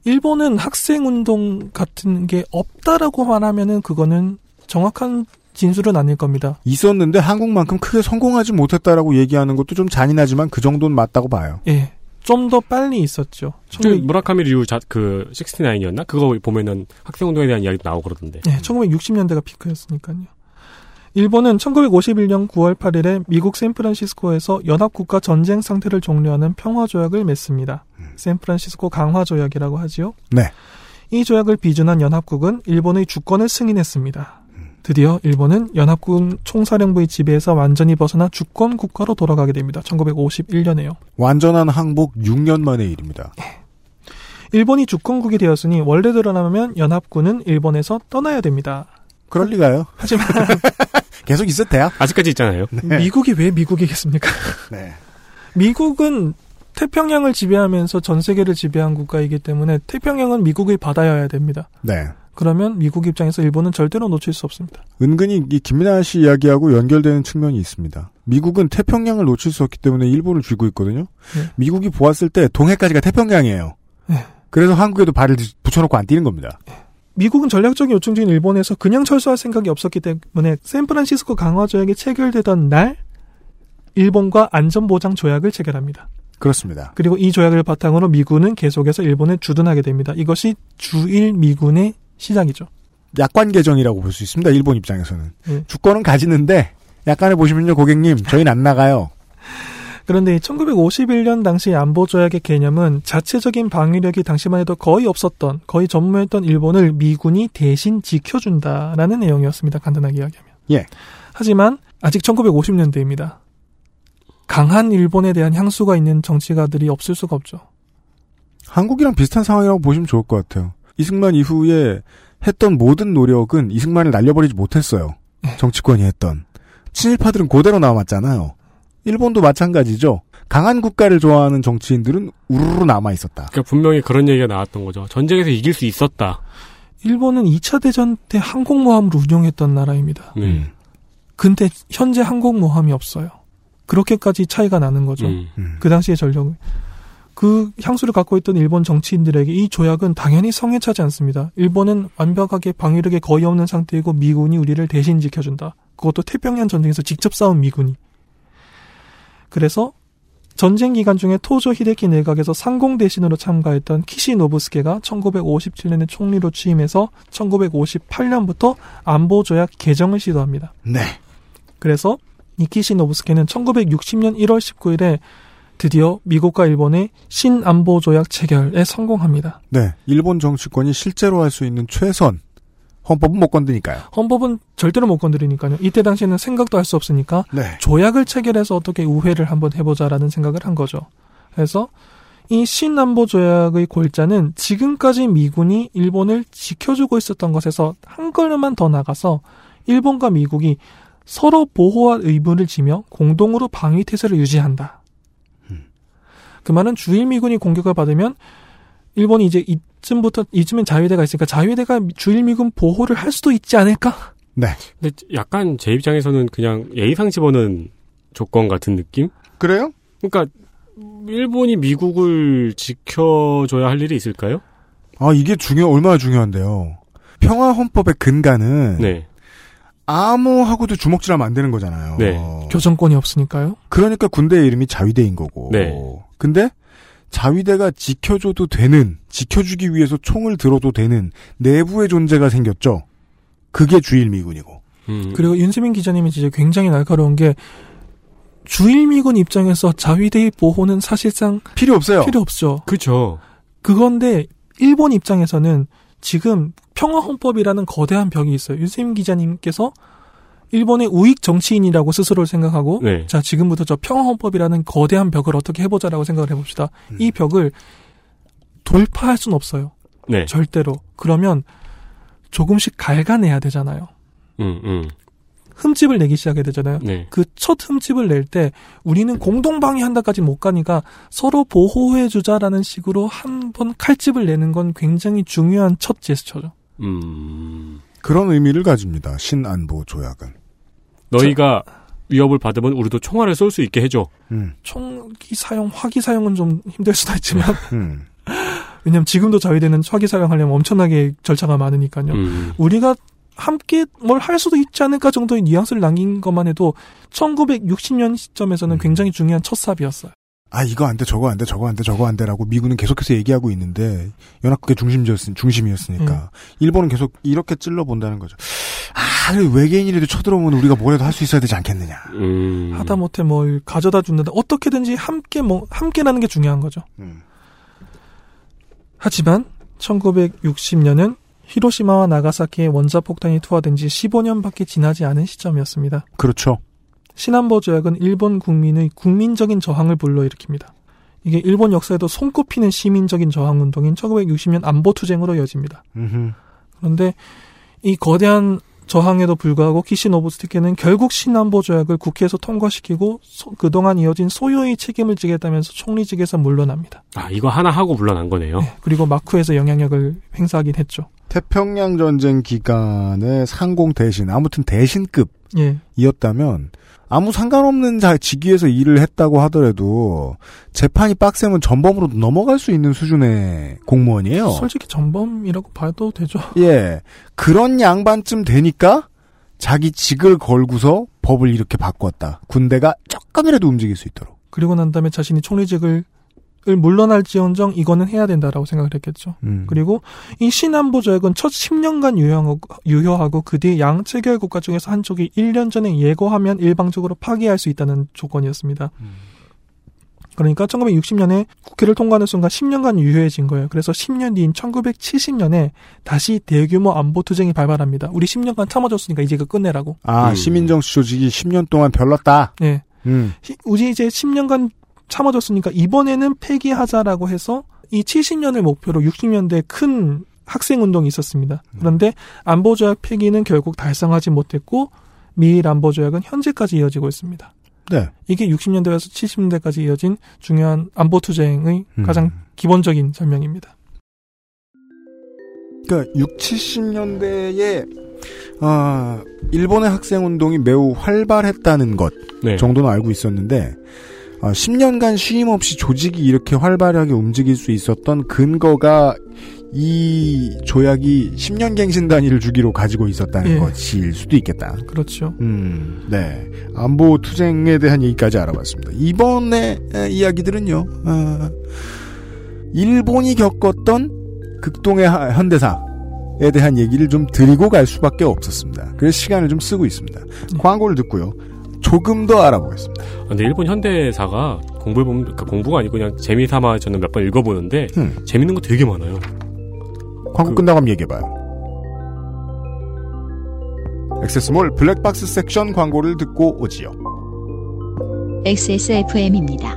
일본은 학생 운동 같은 게 없다라고 말하면은 그거는 정확한 진술은 아닐 겁니다. 있었는데 한국만큼 크게 성공하지 못했다라고 얘기하는 것도 좀 잔인하지만 그 정도는 맞다고 봐요. 예. 좀 더 빨리 있었죠. 그 1900, 무라카미 류 자, 그 69이었나? 그거 보면은 학생 운동에 대한 이야기도 나오고 그러던데. 예, 1960년대가 피크였으니까요. 일본은 1951년 9월 8일에 미국 샌프란시스코에서 연합국가 전쟁 상태를 종료하는 평화조약을 맺습니다. 샌프란시스코 강화조약이라고 하지요. 네. 이 조약을 비준한 연합국은 일본의 주권을 승인했습니다. 드디어 일본은 연합군 총사령부의 지배에서 완전히 벗어나 주권 국가로 돌아가게 됩니다. 1951년에요. 완전한 항복 6년 만의 일입니다. 일본이 주권국이 되었으니 원래대로라면 연합군은 일본에서 떠나야 됩니다. 그럴 리가요. 하지만 계속 있어도 돼요. 아직까지 있잖아요. 미국이 왜 미국이겠습니까? 네. 미국은 태평양을 지배하면서 전 세계를 지배한 국가이기 때문에 태평양은 미국의 바다여야 됩니다. 네. 그러면 미국 입장에서 일본은 절대로 놓칠 수 없습니다. 은근히 이 김민아 씨 이야기하고 연결되는 측면이 있습니다. 미국은 태평양을 놓칠 수 없기 때문에 일본을 쥐고 있거든요. 네. 미국이 보았을 때 동해까지가 태평양이에요. 네. 그래서 한국에도 발을 붙여놓고 안 뛰는 겁니다. 미국은 전략적인 요청 중인 일본에서 그냥 철수할 생각이 없었기 때문에 샌프란시스코 강화 조약이 체결되던 날 일본과 안전보장 조약을 체결합니다. 그렇습니다. 그리고 이 조약을 바탕으로 미군은 계속해서 일본을 주둔하게 됩니다. 이것이 주일 미군의 시작이죠. 약관 개정이라고 볼 수 있습니다. 일본 입장에서는. 네. 주권은 가지는데 약관에 보시면요, 고객님, 저희는 안 나가요. 그런데 1951년 당시 안보 조약의 개념은 자체적인 방위력이 당시만 해도 거의 없었던 거의 전무했던 일본을 미군이 대신 지켜준다라는 내용이었습니다. 간단하게 이야기하면. 예. 하지만 아직 1950년대입니다. 강한 일본에 대한 향수가 있는 정치가들이 없을 수가 없죠. 한국이랑 비슷한 상황이라고 보시면 좋을 것 같아요. 이승만 이후에 했던 모든 노력은 이승만을 날려버리지 못했어요. 정치권이 했던. 친일파들은 그대로 남았잖아요. 일본도 마찬가지죠. 강한 국가를 좋아하는 정치인들은 우르르 남아 있었다. 그러니까 분명히 그런 얘기가 나왔던 거죠. 전쟁에서 이길 수 있었다. 일본은 2차 대전 때 항공모함을 운용했던 나라입니다. 네. 근데 현재 항공모함이 없어요. 그렇게까지 차이가 나는 거죠. 음. 음. 그 당시의 전력을. 그 향수를 갖고 있던 일본 정치인들에게 이 조약은 당연히 성해차지 않습니다. 일본은 완벽하게 방위력이 거의 없는 상태이고 미군이 우리를 대신 지켜준다. 그것도 태평양 전쟁에서 직접 싸운 미군이. 그래서 전쟁 기간 중에 토조 히데키 내각에서 상공 대신으로 참가했던 키시 노부스케가 1957년에 총리로 취임해서 1958년부터 안보 조약 개정을 시도합니다. 네. 그래서 니키시 노부스케는 1960년 1월 19일에 드디어 미국과 일본의 신안보 조약 체결에 성공합니다. 네, 일본 정치권이 실제로 할 수 있는 최선 헌법은 못 건드니까요. 헌법은 절대로 못 건드리니까요. 이때 당시에는 생각도 할 수 없으니까 네. 조약을 체결해서 어떻게 우회를 한번 해보자라는 생각을 한 거죠. 그래서 이 신남보 조약의 골자는 지금까지 미군이 일본을 지켜주고 있었던 것에서 한 걸음만 더 나가서 일본과 미국이 서로 보호할 의무를 지며 공동으로 방위 태세를 유지한다. 그 말은 주일 미군이 공격을 받으면 일본이 이제 이쯤부터 이쯤엔 자위대가 있으니까 자위대가 주일 미군 보호를 할 수도 있지 않을까? 네. 근데 약간 제 입장에서는 그냥 예의상 집어넣은 조건 같은 느낌? 그래요? 그러니까 일본이 미국을 지켜줘야 할 일이 있을까요? 아, 이게 중요, 얼마나 중요한데요. 평화 헌법의 근간은 네. 아무하고도 주먹질하면 안 되는 거잖아요. 네. 교정권이 없으니까요. 그러니까 군대의 이름이 자위대인 거고. 네. 근데 자위대가 지켜줘도 되는, 지켜주기 위해서 총을 들어도 되는 내부의 존재가 생겼죠. 그게 주일미군이고. 음. 그리고 윤세민 기자님이 진짜 굉장히 날카로운 게 주일 미군 입장에서 자위대의 보호는 사실상 필요 없어요. 필요 없죠. 그렇죠. 그건데 일본 입장에서는 지금 평화헌법이라는 거대한 벽이 있어요. 윤세민 기자님께서 일본의 우익 정치인이라고 스스로를 생각하고 네. 자 지금부터 저 평화헌법이라는 거대한 벽을 어떻게 해보자라고 생각을 해봅시다. 음. 이 벽을 돌파할 수는 없어요. 네. 절대로. 그러면 조금씩 갉아내야 되잖아요. 음, 음. 흠집을 내기 시작해야 되잖아요. 네. 그첫 흠집을 낼 때 우리는 공동방위한다까지 못 가니까 서로 보호해주자라는 식으로 한 번 칼집을 내는 건 굉장히 중요한 첫 제스처죠. 음. 그런 의미를 가집니다. 신안보 조약은. 너희가 위협을 받으면 우리도 총알을 쏠 수 있게 해줘. 음, 총기 사용, 화기 사용은 좀 힘들 수도 있지만 음. 왜냐면 지금도 저희들은 화기 사용하려면 엄청나게 절차가 많으니까요. 음. 우리가 함께 뭘 할 수도 있지 않을까 정도의 뉘앙스를 남긴 것만 해도 1960년 시점에서는 음. 굉장히 중요한 첫 삽이었어요. 아, 이거 안 돼, 저거 안 돼, 저거 안 돼, 저거 안 돼라고 미군은 계속해서 얘기하고 있는데, 연합국의 중심지였, 중심이었으니까. 일본은 계속 이렇게 찔러 본다는 거죠. 아, 외계인이라도 쳐들어오면 우리가 뭐라도 할 수 있어야 되지 않겠느냐. 음. 하다못해 뭘 가져다 준다. 어떻게든지 함께 뭐 함께라는 게 중요한 거죠. 음. 하지만 1960년은 히로시마와 나가사키의 원자폭탄이 투하된 지 15년밖에 지나지 않은 시점이었습니다. 그렇죠. 신안보 조약은 일본 국민의 국민적인 저항을 불러일으킵니다. 이게 일본 역사에도 손꼽히는 시민적인 저항 운동인 1960년 안보 투쟁으로 이어집니다. 음흠. 그런데 이 거대한 저항에도 불구하고 키시노부스티케는 결국 신안보 조약을 국회에서 통과시키고 소- 그동안 이어진 소요의 책임을 지겠다면서 총리직에서 물러납니다. 아, 이거 하나 하고 물러난 거네요. 네, 그리고 마쿠에서 영향력을 행사하긴 했죠. 태평양 전쟁 기간의 상공 대신, 아무튼 대신급이었다면, 예. 아무 상관없는 자, 직위에서 일을 했다고 하더라도, 재판이 빡세면 전범으로 넘어갈 수 있는 수준의 공무원이에요. 솔직히 전범이라고 봐도 되죠. 예. 그런 양반쯤 되니까 자기 직을 걸고서 법을 이렇게 바꿨다. 군대가 조금이라도 움직일 수 있도록. 그리고 난 다음에 자신이 총리직을 을 물러날지언정 이거는 해야 된다라고 생각을 했겠죠. 음. 그리고 이 신안보 조약은 첫 10년간 유효하고, 유효하고 그 뒤 양 체결 국가 중에서 한쪽이 1년 전에 예고하면 일방적으로 파기할 수 있다는 조건이었습니다. 그러니까 1960년에 국회를 통과하는 순간 10년간 유효해진 거예요. 그래서 10년 뒤인 1970년에 다시 대규모 안보 투쟁이 발발합니다. 우리 10년간 참아줬으니까 이제 그 끝내라고. 아, 음. 시민정치 조직이 10년 동안 별렀다. 네. 음. 히- 우리 이제 10년간 참아줬으니까 이번에는 폐기하자라고 해서 이 70년을 목표로 60년대에 큰 학생 운동이 있었습니다. 그런데 안보 조약 폐기는 결국 달성하지 못했고 미일 안보 조약은 현재까지 이어지고 있습니다. 네. 이게 60년대에서 70년대까지 이어진 중요한 안보 투쟁의 음. 가장 기본적인 설명입니다. 그러니까 6, 70년대에 아, 일본의 학생 운동이 매우 활발했다는 것 네. 정도는 알고 있었는데 아, 10년간 쉼 없이 조직이 이렇게 활발하게 움직일 수 있었던 근거가 이 조약이 10년 갱신 단위를 주기로 가지고 있었다는 예. 것일 수도 있겠다. 그렇죠. 음, 네. 안보 투쟁에 대한 얘기까지 알아봤습니다. 이번에 에, 이야기들은요, 어, 일본이 겪었던 극동의 하- 현대사에 대한 얘기를 좀 드리고 갈 수밖에 없었습니다. 그래서 시간을 좀 쓰고 있습니다. 광고를 듣고요. 조금 더 알아보겠습니다. 근데 일본 현대사가 공부해 보면 그러니까 공부가 아니고 그냥 재미 삼아 저는 몇 번 읽어보는데 음. 재밌는 거 되게 많아요. 광고 그- 끝나고 한번 얘기해봐요. 액세스몰 블랙박스 섹션 광고를 듣고 오지요. XSFM입니다.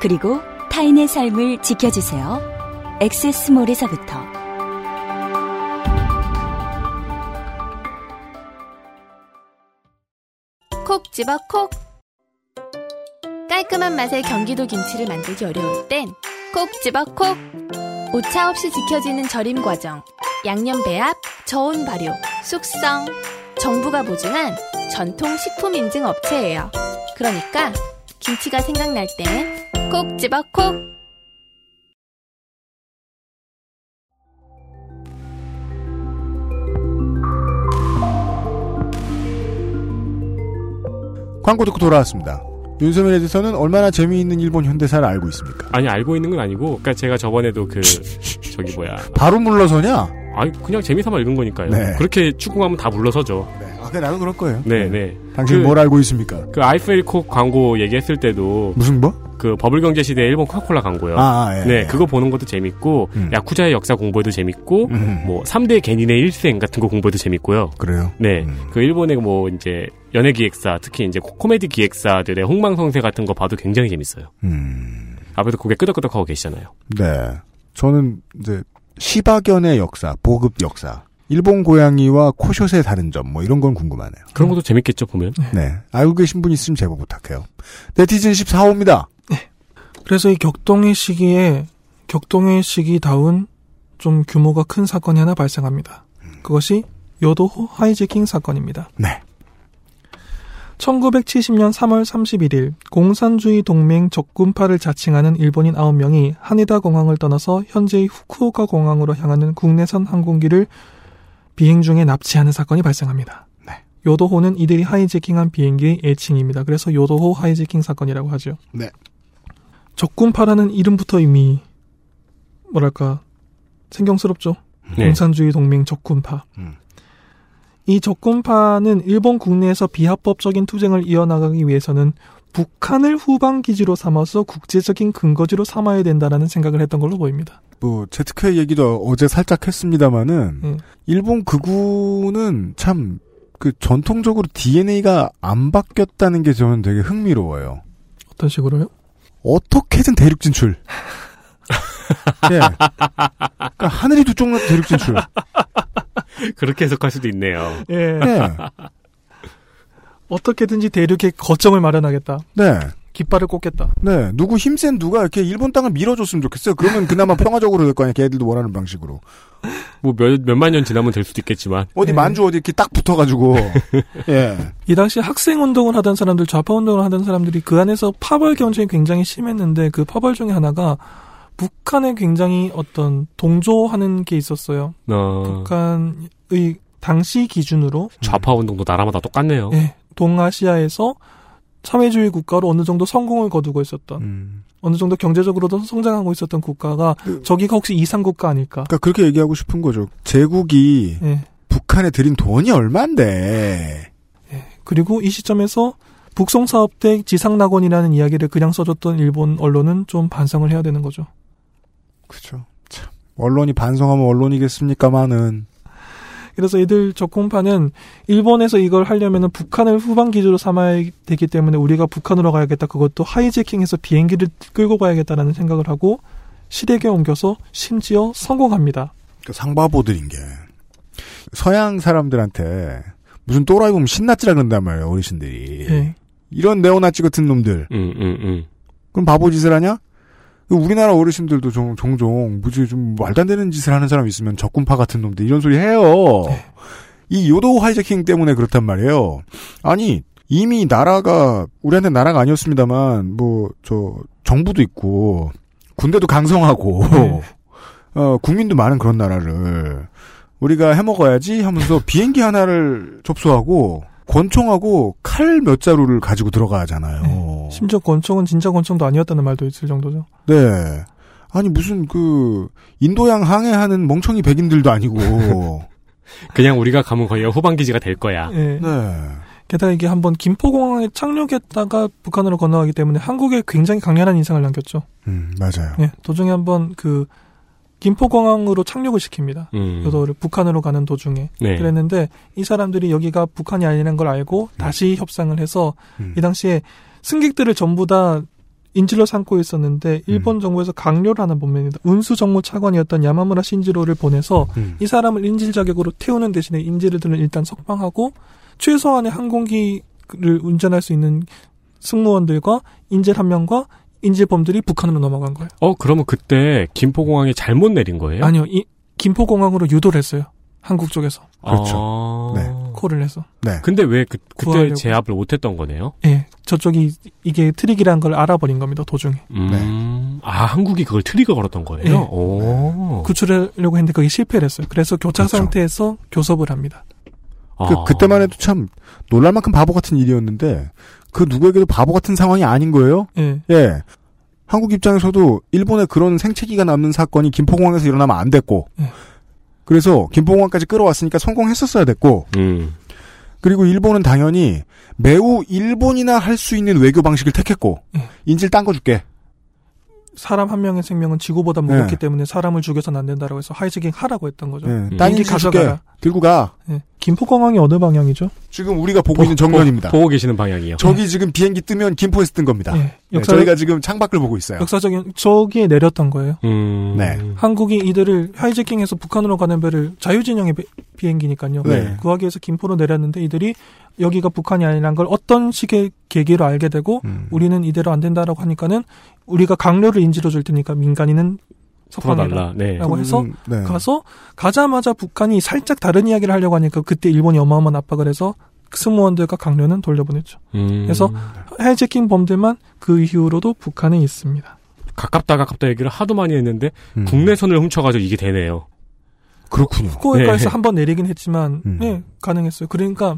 그리고 타인의 삶을 지켜주세요. 엑세스몰에서부터 콕 집어 콕. 깔끔한 맛의 경기도 김치를 만들기 어려울 땐 콕 집어 콕. 오차 없이 지켜지는 절임 과정, 양념 배합, 저온 발효, 숙성. 정부가 보증한 전통 식품 인증 업체예요. 그러니까 김치가 생각날 땐 콕 집어 콕. 광고 듣고 돌아왔습니다. 윤세민 에디서는 얼마나 재미있는 일본 현대사를 알고 있습니까? 아니 알고 있는 건 아니고, 그러니까 제가 저번에도 그 저기 뭐야, 바로 물러서냐? 아니 그냥 재미삼아 읽은 거니까요. 네. 그렇게 추궁하면 다 물러서죠. 네. 아, 그래, 나도 그럴 거예요. 네, 네. 당신 그- 뭘 알고 있습니까? 그 아이프릴콕 광고 얘기했을 때도 무슨 뭐? 그 버블 경제 시대 일본 코카콜라 광고요. 아, 아, 예, 네, 예. 그거 보는 것도 재밌고 음. 야쿠자의 역사 공부해도 재밌고 음. 뭐 3대 개인의 일생 같은 거 공부해도 재밌고요. 그래요. 네. 음. 그 일본의 뭐 이제 연예 기획사, 특히 이제 코- 코미디 기획사들의 홍망성쇠 같은 거 봐도 굉장히 재밌어요. 음. 앞에서 고개 끄덕끄덕 하고 계시잖아요. 네. 저는 이제 시바견의 역사, 보급 역사, 일본 고양이와 코숏의 다른 점, 뭐 이런 건 궁금하네요. 그런 것도 재밌겠죠, 보면. 네. 알고 계신 분 있으면 제보 부탁해요. 네티즌 14호입니다. 그래서 이 격동의 시기에 격동의 시기다운 좀 규모가 큰 사건이 하나 발생합니다. 그것이 요도호 하이제킹 사건입니다. 네. 1970년 3월 31일 공산주의 동맹 적군파를 자칭하는 일본인 9명이 하네다 공항을 떠나서 현재의 후쿠오카 공항으로 향하는 국내선 항공기를 비행 중에 납치하는 사건이 발생합니다. 네. 요도호는 이들이 하이제킹한 비행기의 애칭입니다. 그래서 요도호 하이제킹 사건이라고 하죠. 네. 적군파라는 이름부터 이미 뭐랄까 생경스럽죠. 네. 공산주의 동맹 적군파. 음. 이 적군파는 일본 국내에서 비합법적인 투쟁을 이어나가기 위해서는 북한을 후방 기지로 삼아서 국제적인 근거지로 삼아야 된다라는 생각을 했던 걸로 보입니다. 뭐 제트케 얘기도 어제 살짝 했습니다마는 음. 일본 극우는 참 그 전통적으로 DNA가 안 바뀌었다는 게 저는 되게 흥미로워요. 어떤 식으로요? 어떻게든 대륙 진출. 예. 그러니까 하늘이 두 쪽 나도 대륙 진출. 그렇게 해석할 수도 있네요. 예. 네. 어떻게든지 대륙에 거점을 마련하겠다. 네. 깃발을 꽂겠다. 네. 누구 힘센 누가 이렇게 일본 땅을 밀어줬으면 좋겠어요. 그러면 그나마 평화적으로 될 거 아니에요. 걔들도 원하는 방식으로. 뭐 몇, 몇만 년 지나면 될 수도 있겠지만. 어디 네. 만주 어디 이렇게 딱 붙어가지고. 예. 이 당시 학생 운동을 하던 사람들, 좌파 운동을 하던 사람들이 그 안에서 파벌 경쟁이 굉장히 심했는데 그 파벌 중에 하나가 북한에 굉장히 어떤 동조하는 게 있었어요. 어, 북한의 당시 기준으로 좌파 운동도 나라마다 똑같네요. 예, 동아시아에서 사회주의 국가로 어느 정도 성공을 거두고 있었던 음. 어느 정도 경제적으로도 성장하고 있었던 국가가 그- 저기가 혹시 이상 국가 아닐까? 그러니까 그렇게 얘기하고 싶은 거죠. 제국이 예. 북한에 들인 돈이 얼만데. 그리고 이 시점에서 북송 사업 때 지상 낙원이라는 이야기를 그냥 써줬던 일본 언론은 좀 반성을 해야 되는 거죠. 그죠. 참. 언론이 반성하면 언론이겠습니까만은. 그래서 이들 적공파는 일본에서 이걸 하려면은 북한을 후방 기지로 삼아야 되기 때문에 우리가 북한으로 가야겠다. 그것도 하이제킹해서 비행기를 끌고 가야겠다라는 생각을 하고 시댁에 옮겨서 심지어 성공합니다. 그 상바보들인 게. 서양 사람들한테 무슨 또라이 보면 신나찌라 그런단 말이에요, 어르신들이. 예. 이런 네오나치 같은 놈들. 음, 음, 음. 그럼 바보 짓을 하냐? 우리나라 어르신들도 종, 종종 무지 좀 말도 안 되는 짓을 하는 사람 있으면 적군파 같은 놈들 이런 소리 해요. 이 요도 하이제킹 때문에 그렇단 말이에요. 아니 이미 나라가 우리한테 나라가 아니었습니다만 뭐 저 정부도 있고 군대도 강성하고 어 국민도 많은 그런 나라를 우리가 해먹어야지 하면서 비행기 하나를 접수하고 권총하고 칼 몇 자루를 가지고 들어가잖아요. 심지어 권총은 진짜 권총도 아니었다는 말도 있을 정도죠. 네. 아니 무슨 그 인도양 항해하는 멍청이 백인들도 아니고 그냥 우리가 가면 거의 후방 기지가 될 거야. 예. 네. 게다가 이게 한번 김포공항에 착륙했다가 북한으로 건너가기 때문에 한국에 굉장히 강렬한 인상을 남겼죠. 음, 맞아요. 예, 도중에 한번 그 김포공항으로 착륙을 시킵니다. 음. 요도를 북한으로 가는 도중에 네. 그랬는데 이 사람들이 여기가 북한이 아니라는 걸 알고 다시 협상을 해서 음. 이 당시에 승객들을 전부 다 인질로 삼고 있었는데 일본 정부에서 강요라는 범죄입니다. 운수 정무 차관이었던 야마무라 신지로를 보내서 음. 이 사람을 인질 자격으로 태우는 대신에 인질들을 일단 석방하고 최소한의 항공기를 운전할 수 있는 승무원들과 인질 한 명과 인질범들이 북한으로 넘어간 거예요. 어, 그러면 그때 김포공항에 잘못 내린 거예요? 아니요, 이 김포공항으로 유도를 했어요. 한국 쪽에서 그렇죠. 아... 네. 콜을 해서. 네. 근데 왜 그, 그때 구하려고. 제압을 못 했던 거네요? 예, 저쪽이 이게 트릭이라는 걸 알아버린 겁니다. 도중에 음. 아, 한국이 그걸 트릭을 걸었던 거예요? 네. 오. 구출하려고 했는데 그게 실패를 했어요. 그래서 교착 그렇죠. 상태에서 교섭을 합니다. 아. 그, 그때만 해도 참 놀랄 만큼 바보 같은 일이었는데 그 누구에게도 바보 같은 상황이 아닌 거예요. 예, 예. 한국 입장에서도 일본의 그런 생채기가 남는 사건이 김포공항에서 일어나면 안 됐고 예. 그래서 김포공항까지 끌어왔으니까 성공했었어야 됐고 음. 그리고 일본은 당연히 매우 일본이나 할 수 있는 외교 방식을 택했고 예. 인질 딴 거 줄게. 사람 한 명의 생명은 지구보다 무겁기 네. 때문에 사람을 죽여서는 안 된다고 해서 하이제킹 하라고 했던 거죠. 예. 음. 줄게. 가져가라. 들고 가. 예. 김포공항이 어느 방향이죠? 지금 우리가 보고 있는 정면입니다. 보, 고 계시는 방향이요. 저기 지금 비행기 뜨면 김포에서 뜬 겁니다. 예. 네, 역사 저희가 지금 창밖을 보고 있어요. 역사적인 저기에 내렸던 거예요. 음. 네. 한국이 이들을 하이제킹해서 북한으로 가는 배를 자유진영의 비- 비행기니까요. 네. 구하기 위해서 김포로 내렸는데 이들이 여기가 북한이 아니란 걸 어떤 식의 계기로 알게 되고 음. 우리는 이대로 안 된다라고 하니까는 우리가 강료를 인지로 줄 테니까 민간인은 석방해라. 풀어달라. 네. 라고 해서 음, 네. 가서 가자마자 북한이 살짝 다른 이야기를 하려고 하니까 그때 일본이 어마어마한 압박을 해서 승무원들과 강료는 돌려보냈죠. 음. 그래서 하이제킹 범죄만 그 이후로도 북한에 있습니다. 가깝다 가깝다 얘기를 하도 많이 했는데 음. 국내선을 훔쳐가지고 이게 되네요. 그렇군요. 후쿠오카에서 네. 한번 내리긴 했지만 음. 네, 가능했어요. 그러니까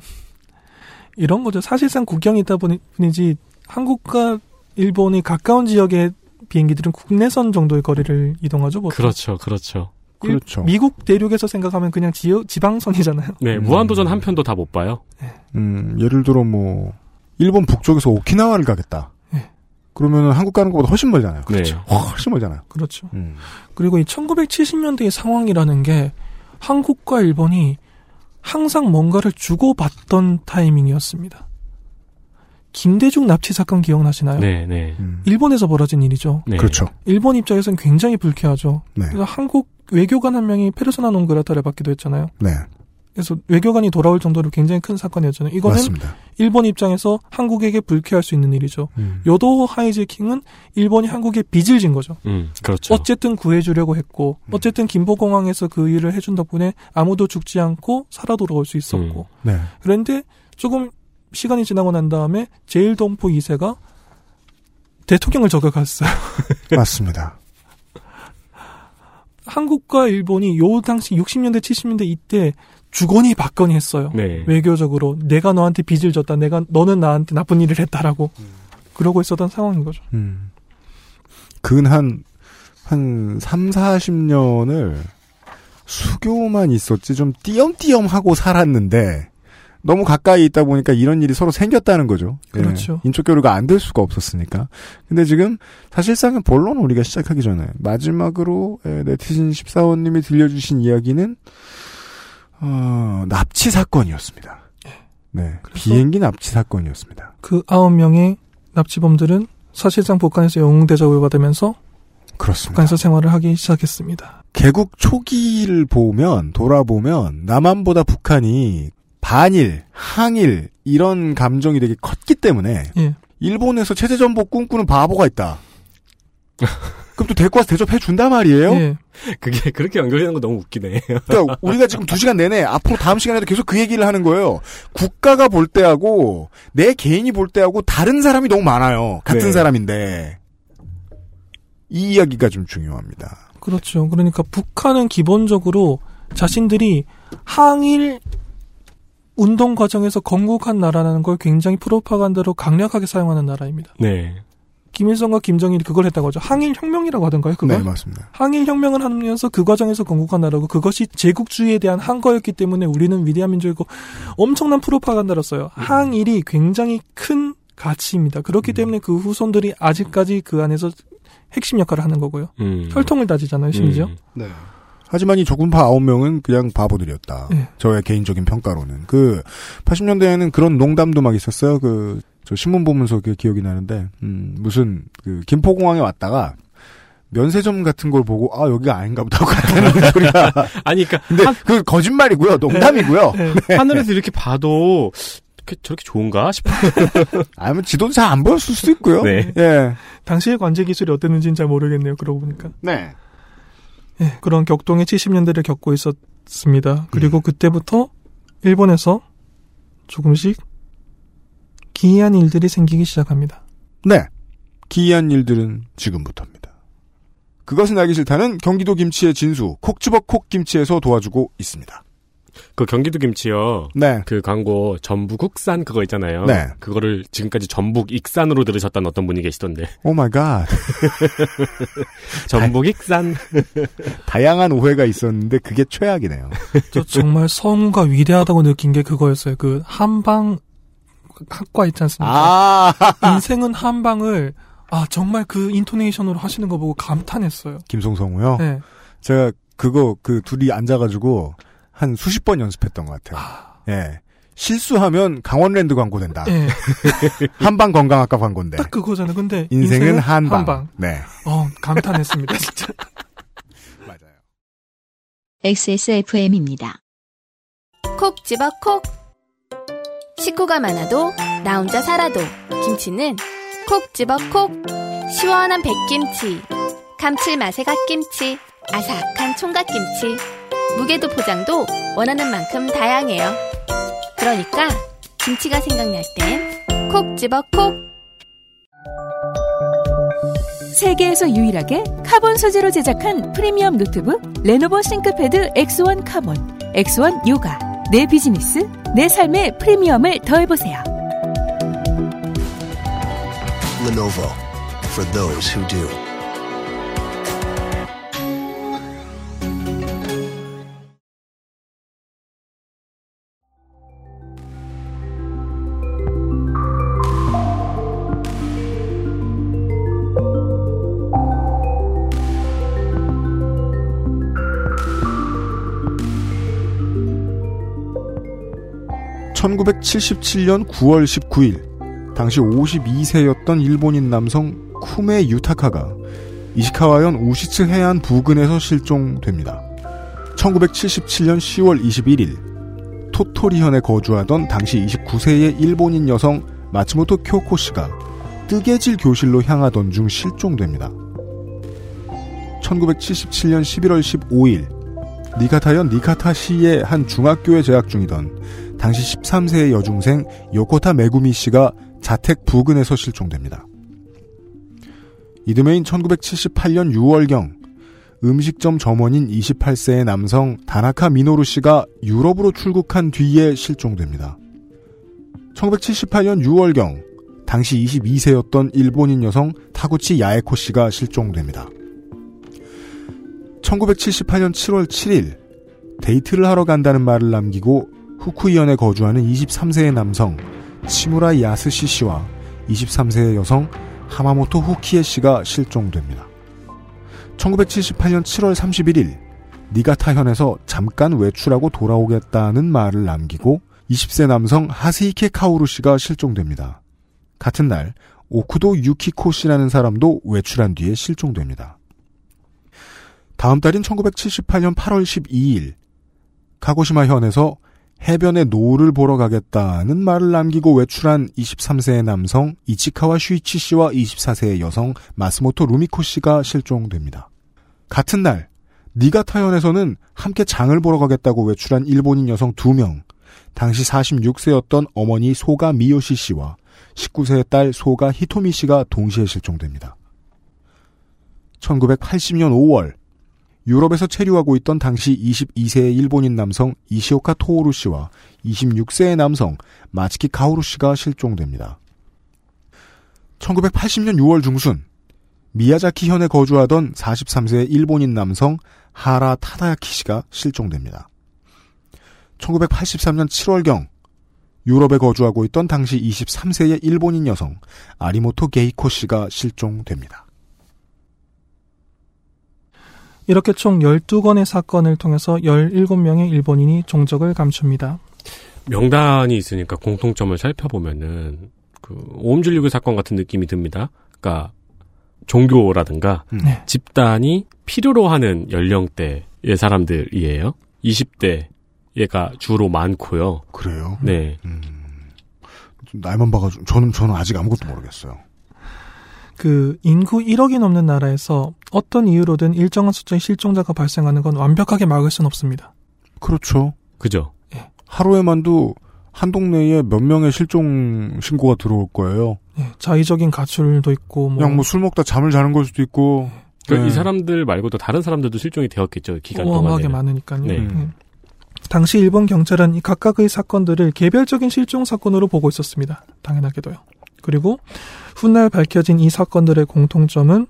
이런 거죠. 사실상 국경이 있다 보니- 뿐이지 한국과 일본이 가까운 지역의 비행기들은 국내선 정도의 거리를 이동하죠. 보통. 그렇죠, 그렇죠. 일- 그렇죠. 미국 대륙에서 생각하면 그냥 지역 지방선이잖아요. 네, 음. 무한도전 한 편도 다 못 봐요. 음, 예를 들어 뭐 일본 북쪽에서 오키나와를 가겠다. 네. 그러면은 한국 가는 것보다 훨씬 멀잖아요. 네. 훨씬 멀잖아요. 그렇죠. 음. 그리고 이 1970년대의 상황이라는 게 한국과 일본이 항상 뭔가를 주고받던 타이밍이었습니다. 김대중 납치 사건 기억나시나요? 네, 네. 음. 일본에서 벌어진 일이죠. 네. 그렇죠. 일본 입장에서는 굉장히 불쾌하죠. 네. 그래서 한국 외교관 한 명이 페르소나 농그라타를 받기도 했잖아요. 네. 그래서 외교관이 돌아올 정도로 굉장히 큰 사건이었잖아요. 이거는 맞습니다. 일본 입장에서 한국에게 불쾌할 수 있는 일이죠. 음. 요도 하이제킹은 일본이 한국에 빚을 진 거죠. 음, 그렇죠. 어쨌든 구해주려고 했고, 음. 어쨌든 김포공항에서 그 일을 해준 덕분에 아무도 죽지 않고 살아 돌아올 수 있었고, 네. 그런데 조금 시간이 지나고 난 다음에 제일동포 2세가 대통령을 저격했어요. 맞습니다. 한국과 일본이 요 당시 60년대 70년대 이때 주거니 받거니 했어요. 네. 외교적으로 내가 너한테 빚을 졌다. 내가 너는 나한테 나쁜 일을 했다라고 그러고 있었던 상황인 거죠. 음. 근한 한 3, 40년을 수교만 있었지 좀 띄엄띄엄 하고 살았는데 너무 가까이 있다 보니까 이런 일이 서로 생겼다는 거죠. 예. 그렇죠. 인적 교류가 안 될 수가 없었으니까. 근데 지금 사실상은 본론 우리가 시작하기 전에 마지막으로 예, 네티즌 14호님이 들려주신 이야기는 어, 납치 사건이었습니다. 네, 비행기 납치 사건이었습니다. 그 아홉 명의 납치범들은 사실상 북한에서 영웅 대접을 받으면서 그렇습니다. 북한에서 생활을 하기 시작했습니다. 개국 초기를 보면 돌아보면 남한보다 북한이 반일, 항일 이런 감정이 되게 컸기 때문에 예. 일본에서 체제 전복 꿈꾸는 바보가 있다. 그럼 또 데리고 와서 대접해 준단 말이에요. 예. 그게 그렇게 연결되는 거 너무 웃기네. 그러니까 우리가 지금 두 시간 내내 앞으로 다음 시간에도 계속 그 얘기를 하는 거예요. 국가가 볼 때하고 내 개인이 볼 때하고 다른 사람이 너무 많아요. 같은 네. 사람인데 이 이야기가 좀 중요합니다. 그렇죠. 그러니까 북한은 기본적으로 자신들이 항일 운동 과정에서 건국한 나라라는 걸 굉장히 프로파간다로 강력하게 사용하는 나라입니다. 네. 김일성과 김정일이 그걸 했다고 하죠. 항일 혁명이라고 하던가요? 그걸? 네, 맞습니다. 항일 혁명을 하면서 그 과정에서 건국한 나라고 그것이 제국주의에 대한 항거였기 때문에 우리는 위대한 민족이고 엄청난 프로파간다를 써요. 항일이 굉장히 큰 가치입니다. 그렇기 때문에 그 후손들이 아직까지 그 안에서 핵심 역할을 하는 거고요. 음. 혈통을 다지잖아요, 심지어. 음. 네. 하지만 이 적군파 9명은 그냥 바보들이었다. 네. 저의 개인적인 평가로는. 그, 80년대에는 그런 농담도 막 있었어요. 그, 저 신문 보면서 그 기억이 나는데, 음, 무슨, 그, 김포공항에 왔다가, 면세점 같은 걸 보고, 아, 여기가 아닌가 보다 갔다는 소리가. 아니, 그러니까 근데 그 거짓말이고요. 농담이고요. 네. 하늘에서 이렇게 봐도 이렇게 저렇게 좋은가 싶어. 아니면 지도도 잘 안 보였을 수도 있고요. 네. 예. 당시의 관제 기술이 어땠는지는 잘 모르겠네요. 그러고 보니까. 네. 예, 그런 격동의 70년대를 겪고 있었습니다. 그리고 그때부터 일본에서 조금씩 기이한 일들이 생기기 시작합니다. 네. 기이한 일들은 지금부터입니다. 그것은 알기 싫다는 경기도 김치의 진수, 콕 집어 콕 김치에서 도와주고 있습니다. 그 경기도 김치요. 네. 그 광고 전부 국산 그거 있잖아요. 네. 그거를 지금까지 전북 익산으로 들으셨다는 어떤 분이 계시던데. Oh my God. 전북 익산. 다양한 오해가 있었는데 그게 최악이네요. 저 정말 성우가 위대하다고 느낀 게 그거였어요. 그 한방 학과 있지 않습니까? 아, 인생은 한방을 아 정말 그 인토네이션으로 하시는 거 보고 감탄했어요. 김송성우요. 네. 제가 그거 그 둘이 앉아가지고 한 수십 번 연습했던 것 같아요. 예. 실수하면 강원랜드 광고 된다. 예. 한방 건강학과 광고인데. 딱 그거잖아요. 근데 인생은 한방. 네. 어 감탄했습니다. 진짜. 맞아요. XSFM입니다. 콕 집어 콕. 식구가 많아도 나 혼자 살아도 김치는 콕 집어 콕. 시원한 백김치, 감칠맛의 갓김치, 아삭한 총각김치. 무게도 포장도 원하는 만큼 다양해요. 그러니까 김치가 생각날 땐 콕 집어 콕. 세계에서 유일하게 카본 소재로 제작한 프리미엄 노트북 레노버 ThinkPad X1 Carbon, X1 Yoga. 내 비즈니스, 내 삶의 프리미엄을 더해보세요. Lenovo for those who do. (1977년 9월 19일) 당시 52세였던 일본인 남성 쿠메 유타카가 이시카와현 우시츠 해안 부근에서 실종됩니다. 1977년 10월 21일 토토리현에 거주하던 당시 29세의 일본인 여성 마츠모토 쿄코 씨가 뜨개질 교실로 향하던 중 실종됩니다. 1977년 11월 15일 니카타현 니카타시의 한 중학교에 재학 중이던 당시 13세의 여중생 요코타 메구미 씨가 자택 부근에서 실종됩니다. 이듬해인 1978년 6월경 음식점 점원인 28세의 남성 다나카 미노루 씨가 유럽으로 출국한 뒤에 실종됩니다. 1978년 6월경 당시 22세였던 일본인 여성 타구치 야에코 씨가 실종됩니다. 1978년 7월 7일 데이트를 하러 간다는 말을 남기고 후쿠이현에 거주하는 23세의 남성 치무라 야스시 씨와 23세의 여성 하마모토 후키에 씨가 실종됩니다. 1978년 7월 31일 니가타현에서 잠깐 외출하고 돌아오겠다는 말을 남기고 20세 남성 하세이케 카오루 씨가 실종됩니다. 같은 날 오쿠도 유키코 씨라는 사람도 외출한 뒤에 실종됩니다. 다음 달인 1978년 8월 12일 카고시마 현에서 해변에 노을 보러 가겠다는 말을 남기고 외출한 23세의 남성 이치카와 슈이치 씨와 24세의 여성 마스모토 루미코 씨가 실종됩니다. 같은 날 니가타현에서는 함께 장을 보러 가겠다고 외출한 일본인 여성 2명, 당시 46세였던 어머니 소가 미요시 씨와 19세의 딸 소가 히토미 씨가 동시에 실종됩니다. 1980년 5월 유럽에서 체류하고 있던 당시 22세의 일본인 남성 이시오카 토오루 씨와 26세의 남성 마츠키 카오루 씨가 실종됩니다. 1980년 6월 중순 미야자키 현에 거주하던 43세의 일본인 남성 하라 타다야키 씨가 실종됩니다. 1983년 7월경 유럽에 거주하고 있던 당시 23세의 일본인 여성 아리모토 게이코 씨가 실종됩니다. 이렇게 총 12건의 사건을 통해서 17명의 일본인이 종적을 감춥니다. 명단이 있으니까 공통점을 살펴보면은 그 오음질리교 사건 같은 느낌이 듭니다. 그러니까 종교라든가 네. 집단이 필요로 하는 연령대의 사람들이에요. 20대 얘가 주로 많고요. 그래요? 네. 날만 봐가지고 저는 저는 아직 아무것도 모르겠어요. 그 인구 1억이 넘는 나라에서 어떤 이유로든 일정한 숫자의 실종자가 발생하는 건 완벽하게 막을 수는 없습니다. 그렇죠. 그죠. 하루에만도 한 동네에 몇 명의 실종 신고가 들어올 거예요. 예, 자의적인 가출도 있고 뭐 그냥 뭐 술 먹다 잠을 자는 걸 수도 있고. 그러니까 네. 이 사람들 말고도 다른 사람들도 실종이 되었겠죠. 기간 어마어마하게 동안에. 많으니까요. 네. 예. 당시 일본 경찰은 이 각각의 사건들을 개별적인 실종 사건으로 보고 있었습니다. 당연하게도요. 그리고 훗날 밝혀진 이 사건들의 공통점은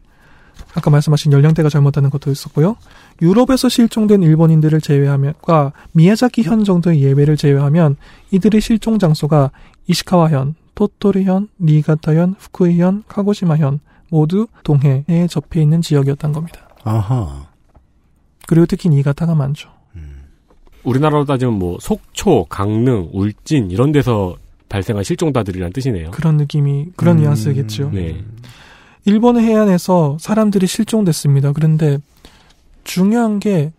아까 말씀하신 연령대가 잘못되는 것도 있었고요. 유럽에서 실종된 일본인들을 제외하면과 미야자키 현 정도의 예외를 제외하면 이들의 실종 장소가 이시카와 현, 토토리 현, 니가타 현, 후쿠이 현, 카고시마 현 모두 동해에 접해 있는 지역이었던 겁니다. 아하. 그리고 특히 니가타가 많죠. 우리나라로 따지면 뭐 속초, 강릉, 울진 이런 데서 발생한 실종자들이란 뜻이네요. 그런 느낌이 그런 음. 뉘앙스겠죠. 네. 일본의 해안에서 사람들이 실종됐습니다. 그런데 중요한 게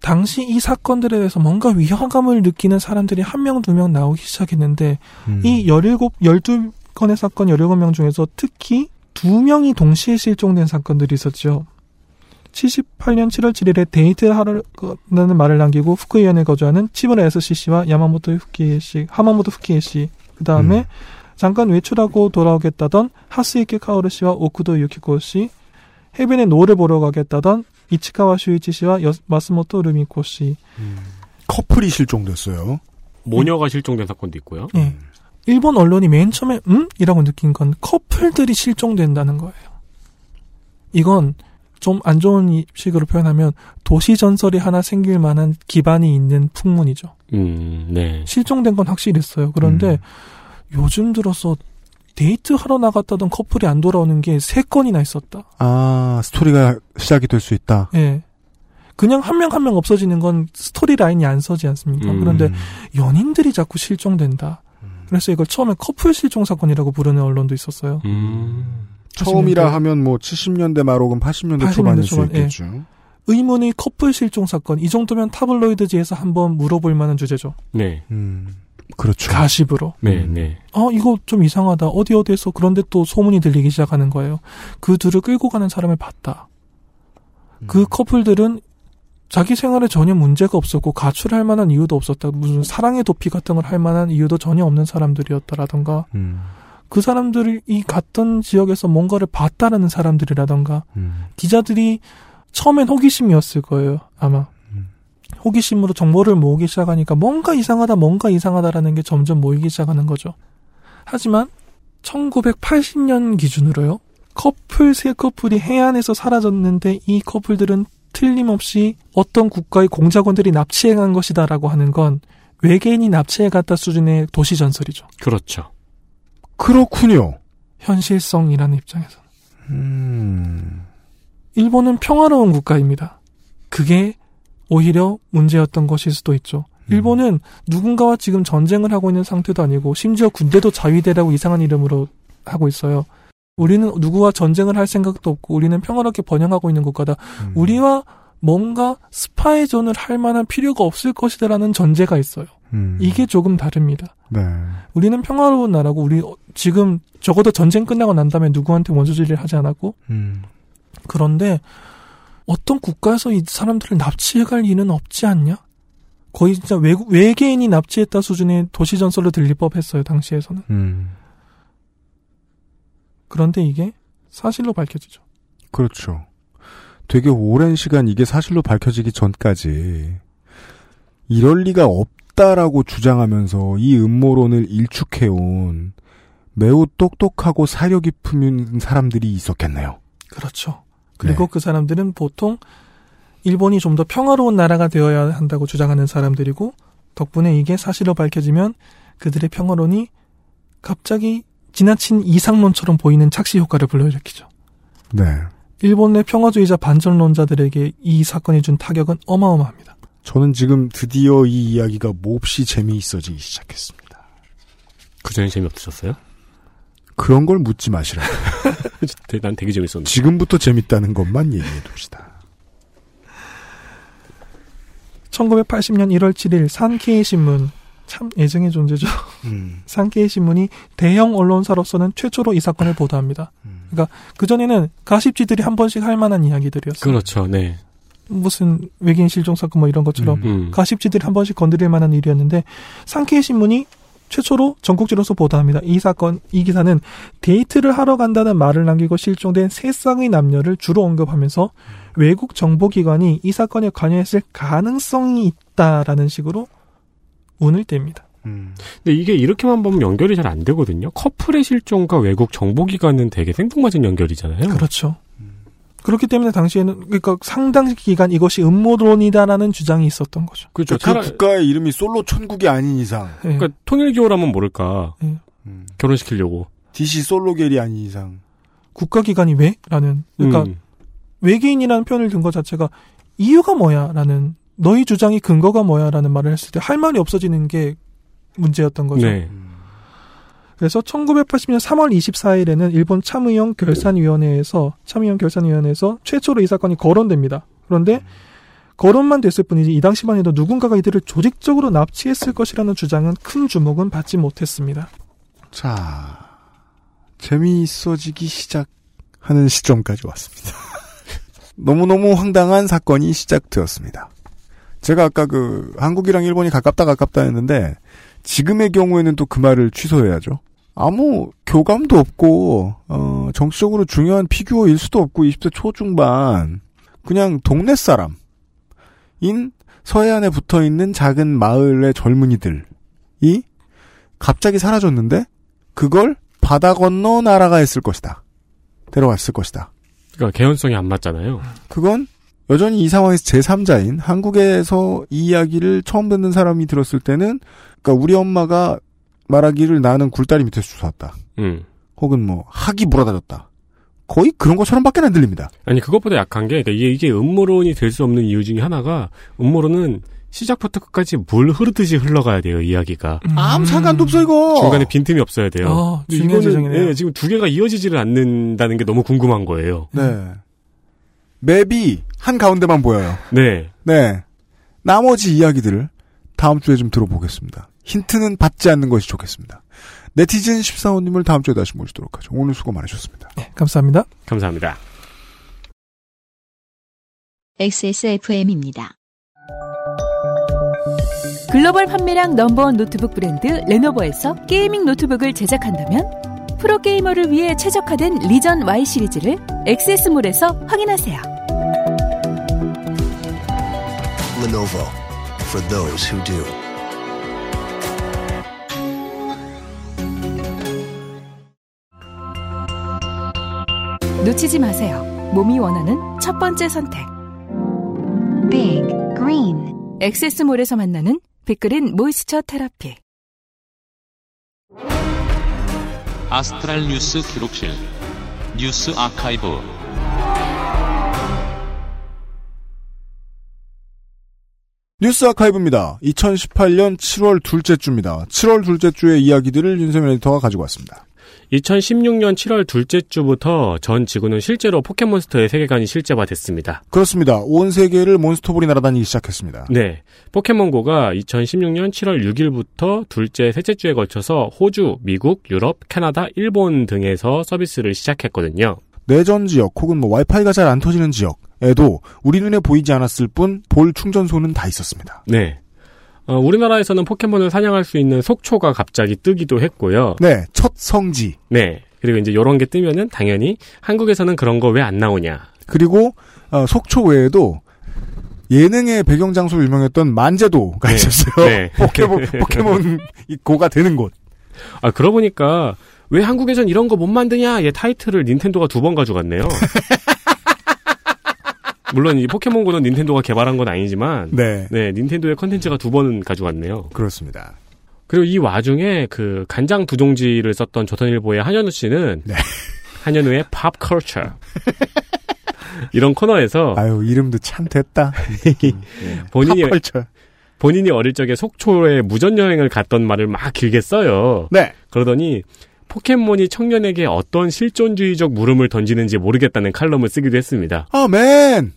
당시 이 사건들에 대해서 뭔가 위화감을 느끼는 사람들이 한 명, 두 명 나오기 시작했는데 음. 이 17, 12건의 사건 17명 중에서 특히 두 명이 동시에 실종된 사건들이 있었죠. 78년 7월 7일에 데이트를 하라는 말을 남기고 후쿠이현에 거주하는 치무라 야스시 씨와 야마모토 후키에 씨, 하마모토 후키에 씨, 그 다음에 음. 잠깐 외출하고 돌아오겠다던 하스이케 카오루 씨와 오쿠도 유키코 씨, 해변에 노을 보러 가겠다던 이치카와 슈이치 씨와 여- 마스모토 루미코 씨. 커플이 실종됐어요. 모녀가 실종된 사건도 있고요. 예. 일본 언론이 맨 처음에 음? 이라고 느낀 건 커플들이 실종된다는 거예요. 이건 좀 안 좋은 이- 식으로 표현하면 도시 전설이 하나 생길 만한 기반이 있는 풍문이죠. 음, 네. 실종된 건 확실했어요. 그런데 요즘 들어서 데이트 하러 나갔다던 커플이 안 돌아오는 게 세 건이나 있었다. 아, 스토리가 시작이 될 수 있다. 예. 그냥 한명 한 명 없어지는 건 스토리 라인이 안 서지 않습니까? 음. 그런데 연인들이 자꾸 실종된다. 그래서 이걸 처음에 커플 실종 사건이라고 부르는 언론도 있었어요. 음. 처음이라 하면 뭐 70년대 말 혹은 80년대, 80년대 초반일 수 초반, 예. 있겠죠. 의문의 커플 실종 사건 이 정도면 타블로이드지에서 한번 물어볼 만한 주제죠. 네. 음, 그렇죠. 가십으로. 네, 네. 어 이거 좀 이상하다. 어디 어디에서 그런데 또 소문이 들리기 시작하는 거예요. 그 둘을 끌고 가는 사람을 봤다. 그 커플들은 자기 생활에 전혀 문제가 없었고 가출할 만한 이유도 없었다. 무슨 사랑의 도피 같은 걸 할 만한 이유도 전혀 없는 사람들이었다라던가 음, 그 사람들이 갔던 지역에서 뭔가를 봤다라는 사람들이라던가 음. 기자들이 처음엔 호기심이었을 거예요 아마 호기심으로 정보를 모으기 시작하니까 뭔가 이상하다 뭔가 이상하다라는 게 점점 모이기 시작하는 거죠 하지만 1980년 기준으로요 커플 세 커플이 해안에서 사라졌는데 이 커플들은 틀림없이 어떤 국가의 공작원들이 납치해 간 것이다라고 하는 건 외계인이 납치해 갔다 수준의 도시 전설이죠 그렇죠. 그렇군요. 현실성이라는 입장에서 음, 일본은 평화로운 국가입니다. 그게 오히려 문제였던 것일 수도 있죠. 일본은 누군가와 지금 전쟁을 하고 있는 상태도 아니고 심지어 군대도 자위대라고 이상한 이름으로 하고 있어요. 우리는 누구와 전쟁을 할 생각도 없고 우리는 평화롭게 번영하고 있는 국가다. 우리와 뭔가 스파이전을 할 만한 필요가 없을 것이다라는 전제가 있어요. 음. 이게 조금 다릅니다. 네. 우리는 평화로운 나라고 우리 어- 지금 적어도 전쟁 끝나고 난 다음에 누구한테 원조질을 하지 않았고 음. 그런데 어떤 국가에서 이 사람들을 납치해갈 리는 없지 않냐? 거의 진짜 외국 외계인이 납치했다 수준의 도시 전설로 들릴 법했어요 당시에서는. 음. 그런데 이게 사실로 밝혀지죠. 그렇죠. 되게 오랜 시간 이게 사실로 밝혀지기 전까지 이럴 리가 없 다라고 주장하면서 이 음모론을 일축해온 매우 똑똑하고 사려 깊은 사람들이 있었겠네요. 그렇죠. 그리고 그 사람들은 보통 일본이 좀 더 평화로운 나라가 되어야 한다고 주장하는 사람들이고 덕분에 이게 사실로 밝혀지면 그들의 평화론이 갑자기 지나친 이상론처럼 보이는 착시 효과를 불러일으키죠. 네. 일본 내 평화주의자 반전론자들에게 이 사건이 준 타격은 어마어마합니다. 저는 지금 드디어 이 이야기가 몹시 재미있어지기 시작했습니다. 그전에 재미없으셨어요? 그런 걸 묻지 마시라. 난 되게 재밌었는데. 지금부터 재밌다는 것만 얘기해 둡시다. 1980년 1월 7일 산케이 신문 참 애정의 존재죠. 음. 산케이 신문이 대형 언론사로서는 최초로 이 사건을 보도합니다. 그러니까 그 전에는 가십지들이 한 번씩 할 만한 이야기들이었어요. 그렇죠, 네. 무슨 외계인 실종 사건 뭐 이런 것처럼 음. 가십지들이 한 번씩 건드릴 만한 일이었는데 산케이 신문이 최초로 전국지로서 보도합니다. 이 사건, 이 기사는 데이트를 하러 간다는 말을 남기고 실종된 세 쌍의 남녀를 주로 언급하면서 외국 정보기관이 이 사건에 관여했을 가능성이 있다라는 식으로 운을 뗍니다. 근데 이게 이렇게만 보면 연결이 잘 안 되거든요. 커플의 실종과 외국 정보기관은 되게 생뚱맞은 연결이잖아요. 그렇죠. 그렇기 때문에 당시에는 그러니까 상당 기간 이것이 음모론이다라는 주장이 있었던 거죠. 그렇죠. 그 국가의 이름이 솔로 천국이 아닌 이상. 그러니까 통일교라면 모를까. 예. 결혼시키려고. DC 솔로겔이 아닌 이상. 국가기관이 왜? 라는 그러니까 음. 외계인이라는 표현을 든 것 자체가 이유가 뭐야? 라는 너희 주장이 근거가 뭐야? 라는 말을 했을 때 할 말이 없어지는 게 문제였던 거죠. 네. 그래서 1980년 3월 24일에는 일본 참의원 결산위원회에서 참의원 결산위원회에서 최초로 이 사건이 거론됩니다. 그런데 거론만 됐을 뿐이지 이 당시만 해도 누군가가 이들을 조직적으로 납치했을 것이라는 주장은 큰 주목은 받지 못했습니다. 자, 재미있어지기 시작하는 시점까지 왔습니다. 너무너무 황당한 사건이 시작되었습니다. 제가 아까 그 한국이랑 일본이 가깝다 가깝다 했는데 지금의 경우에는 또 그 말을 취소해야죠. 아무 교감도 없고 어, 정치적으로 중요한 피규어일 수도 없고 20대 초중반 그냥 동네 사람인 서해안에 붙어 있는 작은 마을의 젊은이들이 갑자기 사라졌는데 그걸 바다 건너 나라가 했을 것이다. 데려왔을 것이다. 그러니까 개연성이 안 맞잖아요. 그건 여전히 이 상황에서 제3자인 한국에서 이 이야기를 처음 듣는 사람이 들었을 때는 그러니까 우리 엄마가 말하기를 나는 굴다리 밑에서 주워왔다. 음. 혹은 뭐 학이 물어다졌다. 거의 그런 것처럼밖에 안 들립니다. 아니 그것보다 약한 게 그러니까 이게, 이게 음모론이 될 수 없는 이유 중에 하나가 음모론은 시작부터 끝까지 물 흐르듯이 흘러가야 돼요 이야기가 아무 상관도 없어 이거. 중간에 빈틈이 없어야 돼요. 어, 지적이네요. 예, 지금 두 개가 이어지지를 않는다는 게 너무 궁금한 거예요. 네. 맵이 한 가운데만 보여요. 네. 네. 나머지 이야기들을 다음 주에 좀 들어보겠습니다. 힌트는 받지 않는 것이 좋겠습니다. 네티즌 14호님을 다음 주에 다시 모시도록 하죠. 오늘 수고 많으셨습니다. 네, 감사합니다. 감사합니다. XSFM입니다. 글로벌 판매량 넘버원 노트북 브랜드 레노버에서 gaming 노트북을 제작한다면 프로게이머를 위해 최적화된 Legion Y 시리즈를 XS몰에서 확인하세요. Lenovo for those who do. 놓치지 마세요. 몸이 원하는 첫 번째 선택. Big Green 액세스몰에서 만나는 빅그린 모이스처 테라피. 아스트랄 뉴스 기록실 뉴스 아카이브 뉴스 아카이브입니다. 2018년 7월 둘째 주입니다. 7월 둘째 주의 이야기들을 윤세민 에디터가 가지고 왔습니다. 2016년 7월 둘째 주부터 전 지구는 실제로 포켓몬스터의 세계관이 실제화됐습니다. 그렇습니다. 온 세계를 몬스터볼이 날아다니기 시작했습니다. 네. 포켓몬고가 2016년 7월 6일부터 둘째, 셋째 주에 걸쳐서 호주, 미국, 유럽, 캐나다, 일본 등에서 서비스를 시작했거든요. 내전 지역 혹은 뭐 와이파이가 잘 안 터지는 지역에도 우리 눈에 보이지 않았을 뿐 볼 충전소는 다 있었습니다. 네. 어, 우리나라에서는 포켓몬을 사냥할 수 있는 속초가 갑자기 뜨기도 했고요. 네, 첫 성지. 네. 그리고 이제 요런 게 뜨면은 당연히 한국에서는 그런 거 왜 안 나오냐. 그리고 어, 속초 외에도 예능의 배경 장소로 유명했던 만제도가 네. 있었어요. 네. 포켓몬 포켓몬 이 고가 되는 곳. 아, 그러고 보니까 왜 한국에선 이런 거 못 만드냐? 얘 타이틀을 닌텐도가 두 번 가져갔네요. 물론 이 포켓몬고는 닌텐도가 개발한 건 아니지만 네. 닌텐도의 컨텐츠가 두 번 가져갔네요. 그렇습니다. 그리고 이 와중에 그 간장 두 종지를 썼던 조선일보의 한현우 씨는 네. 한현우의 팝컬처 이런 코너에서 아유 이름도 참 됐다. 본인이 팝컬처. 본인이 어릴 적에 속초에 무전 여행을 갔던 말을 막 길게 써요. 네. 그러더니 포켓몬이 청년에게 어떤 실존주의적 물음을 던지는지 모르겠다는 칼럼을 쓰기도 했습니다. 아맨.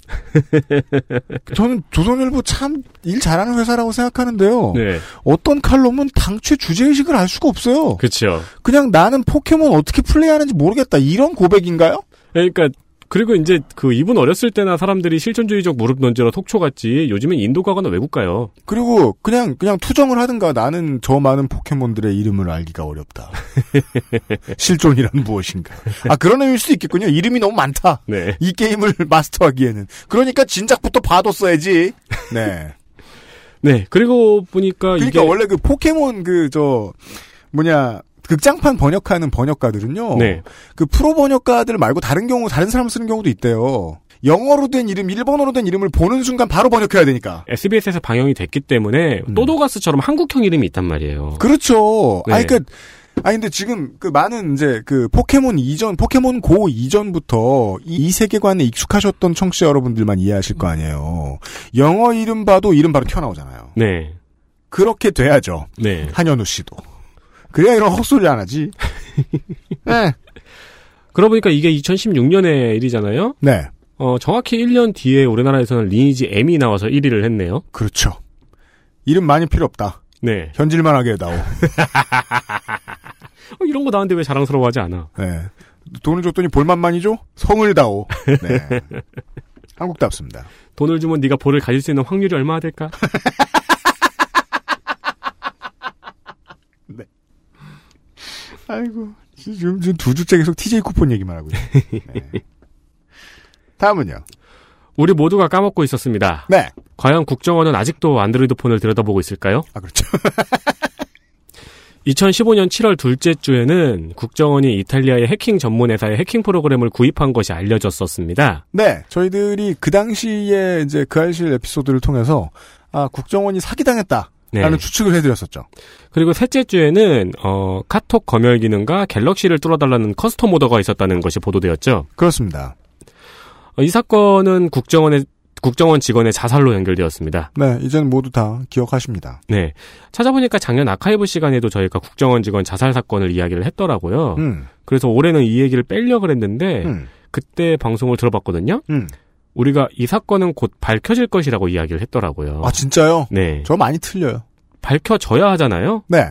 저는 조선일보 참 일 잘하는 회사라고 생각하는데요. 네. 어떤 칼럼은 당최 주제 의식을 알 수가 없어요. 그렇죠. 그냥 나는 포켓몬 어떻게 플레이하는지 모르겠다 이런 고백인가요? 그러니까 그리고 이제 그 이분 어렸을 때나 사람들이 실존주의적 무릎 던지러 속초 갔지 요즘엔 인도 가거나 외국 가요. 그리고 그냥 그냥 투정을 하든가 나는 저 많은 포켓몬들의 이름을 알기가 어렵다. 실존이란 무엇인가? 아 그런 의미일 수도 있겠군요. 이름이 너무 많다. 네. 이 게임을 마스터하기에는 그러니까 진작부터 봐뒀어야지. 네. 네. 그리고 보니까 그러니까 이게 원래 그 포켓몬 그 저 뭐냐 극장판 번역하는 번역가들은요. 네. 그 프로 번역가들 말고 다른 경우 다른 사람 쓰는 경우도 있대요. 영어로 된 이름, 일본어로 된 이름을 보는 순간 바로 번역해야 되니까. SBS에서 방영이 됐기 때문에 또도가스처럼 한국형 이름이 있단 말이에요. 그렇죠. 네. 아니 그 아니 근데 지금 그 많은 이제 그 포켓몬 이전 포켓몬 고 이전부터 이, 이 세계관에 익숙하셨던 청취자 여러분들만 이해하실 거 아니에요. 영어 이름 봐도 이름 바로 튀어나오잖아요. 네. 그렇게 돼야죠. 네. 한현우 씨도. 그래야 이런 헛소리 안 하지. 네. 그러고 보니까 이게 2016년의 일이잖아요. 네. 어, 정확히 1년 뒤에 우리나라에서는 리니지 M이 나와서 1위를 했네요. 그렇죠. 이름 많이 필요 없다. 네. 현질만 하게 해다오. 어, 이런 거 나왔는데 왜 자랑스러워하지 않아? 네. 돈을 줬더니 볼만만이 죠? 성을 다오. 네. 한국답습니다. 돈을 주면 네가 볼을 가질 수 있는 확률이 얼마나 될까? 아이고. 지금, 지금 두 주째 계속 TJ 쿠폰 얘기만 하고 있어요. 네. 다음은요. 우리 모두가 까먹고 있었습니다. 네. 과연 국정원은 아직도 안드로이드 폰을 들여다보고 있을까요? 아, 그렇죠. 2015년 7월 둘째 주에는 국정원이 이탈리아의 해킹 전문 회사의 해킹 프로그램을 구입한 것이 알려졌었습니다. 네. 저희들이 그 당시에 이제 그 RCS 에피소드를 통해서, 아, 국정원이 사기당했다. 라는 네. 추측을 해드렸었죠. 그리고 셋째 주에는 어, 카톡 검열 기능과 갤럭시를 뚫어달라는 custom order가 있었다는 것이 보도되었죠. 그렇습니다. 어, 이 사건은 국정원의 국정원 직원의 자살로 연결되었습니다. 네. 이제는 모두 다 기억하십니다. 네. 찾아보니까 작년 아카이브 시간에도 저희가 국정원 직원 자살 사건을 이야기를 했더라고요. 음. 그래서 올해는 이 얘기를 빼려고 그랬는데 음. 그때 방송을 들어봤거든요. 음. 우리가 이 사건은 곧 밝혀질 것이라고 이야기를 했더라고요. 아, 진짜요? 네. 저 많이 틀려요. 밝혀져야 하잖아요. 네.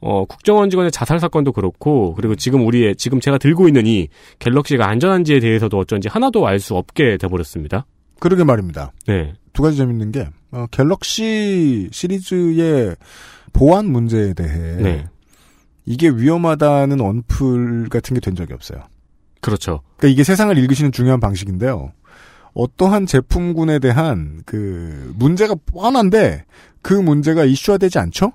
어, 국정원 직원의 자살 사건도 그렇고, 그리고 지금 우리의, 지금 제가 들고 있는 이 갤럭시가 안전한지에 대해서도 어쩐지 하나도 알 수 없게 돼버렸습니다. 그러게 말입니다. 네. 두 가지 재밌는 게, 어, 갤럭시 시리즈의 보안 문제에 대해, 네. 이게 위험하다는 언플 같은 게 된 적이 없어요. 그렇죠. 그러니까 이게 세상을 읽으시는 중요한 방식인데요. 어떠한 제품군에 대한 그 문제가 뻔한데 그 문제가 이슈화되지 않죠?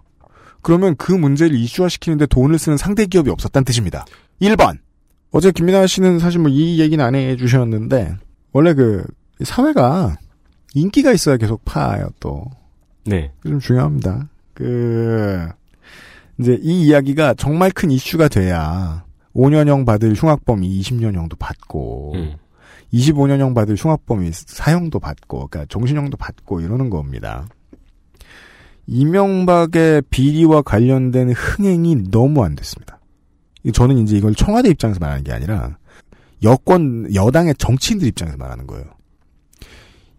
그러면 그 문제를 이슈화시키는데 돈을 쓰는 상대 기업이 없었다는 뜻입니다. 1번. 어제 김민아 씨는 사실 뭐 이 얘기는 안 해주셨는데 원래 그 사회가 인기가 있어야 계속 파요 또. 네. 좀 중요합니다. 그 이제 이 이야기가 정말 큰 이슈가 돼야 5년형 받을 흉악범이 20년형도 받고 음. 25년형 받을 흉악범이 사형도 받고 그러니까 종신형도 받고 이러는 겁니다. 이명박의 비리와 관련된 흥행이 너무 안 됐습니다. 저는 이제 이걸 청와대 입장에서 말하는 게 아니라 여권 여당의 정치인들 입장에서 말하는 거예요.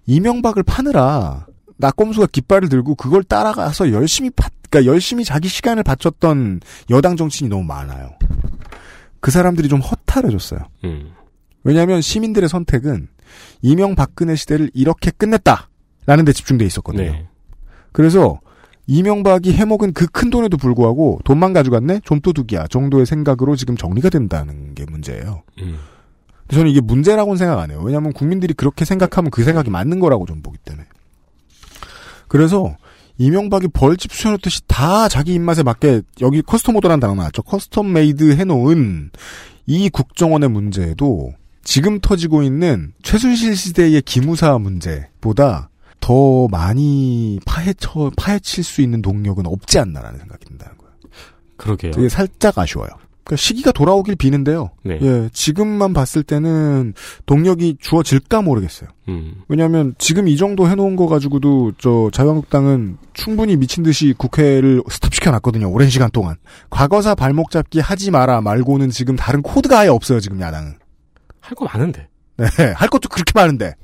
이명박을 파느라 낙검수가 깃발을 들고 그걸 따라가서 열심히 파, 그러니까 열심히 자기 시간을 바쳤던 여당 정치인이 너무 많아요. 그 사람들이 좀 허탈해졌어요. 음. 왜냐하면 시민들의 선택은 이명박근혜 시대를 이렇게 끝냈다라는 데 집중돼 있었거든요. 네. 그래서 이명박이 해먹은 그 큰 돈에도 불구하고 돈만 가져갔네? 좀도둑이야 정도의 생각으로 지금 정리가 된다는 게 문제예요. 음. 저는 이게 문제라고는 생각 안 해요. 왜냐하면 국민들이 그렇게 생각하면 그 생각이 맞는 거라고 좀 보기 때문에. 그래서 이명박이 벌집 수여놓듯이 다 자기 입맛에 맞게 여기 custom order라는 단어 나왔죠. custom made 해놓은 이 국정원의 문제에도 지금 터지고 있는 최순실 시대의 기무사 문제보다 더 많이 파헤쳐 파헤칠 수 있는 동력은 없지 않나라는 생각이 든다는 거예요. 그러게요. 되게 살짝 아쉬워요. 그러니까 시기가 돌아오길 비는데요. 네. 예, 지금만 봤을 때는 동력이 주어질까 모르겠어요. 음. 왜냐하면 지금 이 정도 해놓은 거 가지고도 저 자유한국당은 충분히 미친 듯이 국회를 스톱시켜 놨거든요. 오랜 시간 동안 과거사 발목 잡기 하지 마라 말고는 지금 다른 코드가 아예 없어요. 지금 야당은. 할 거 많은데. 네, 할 것도 그렇게 많은데.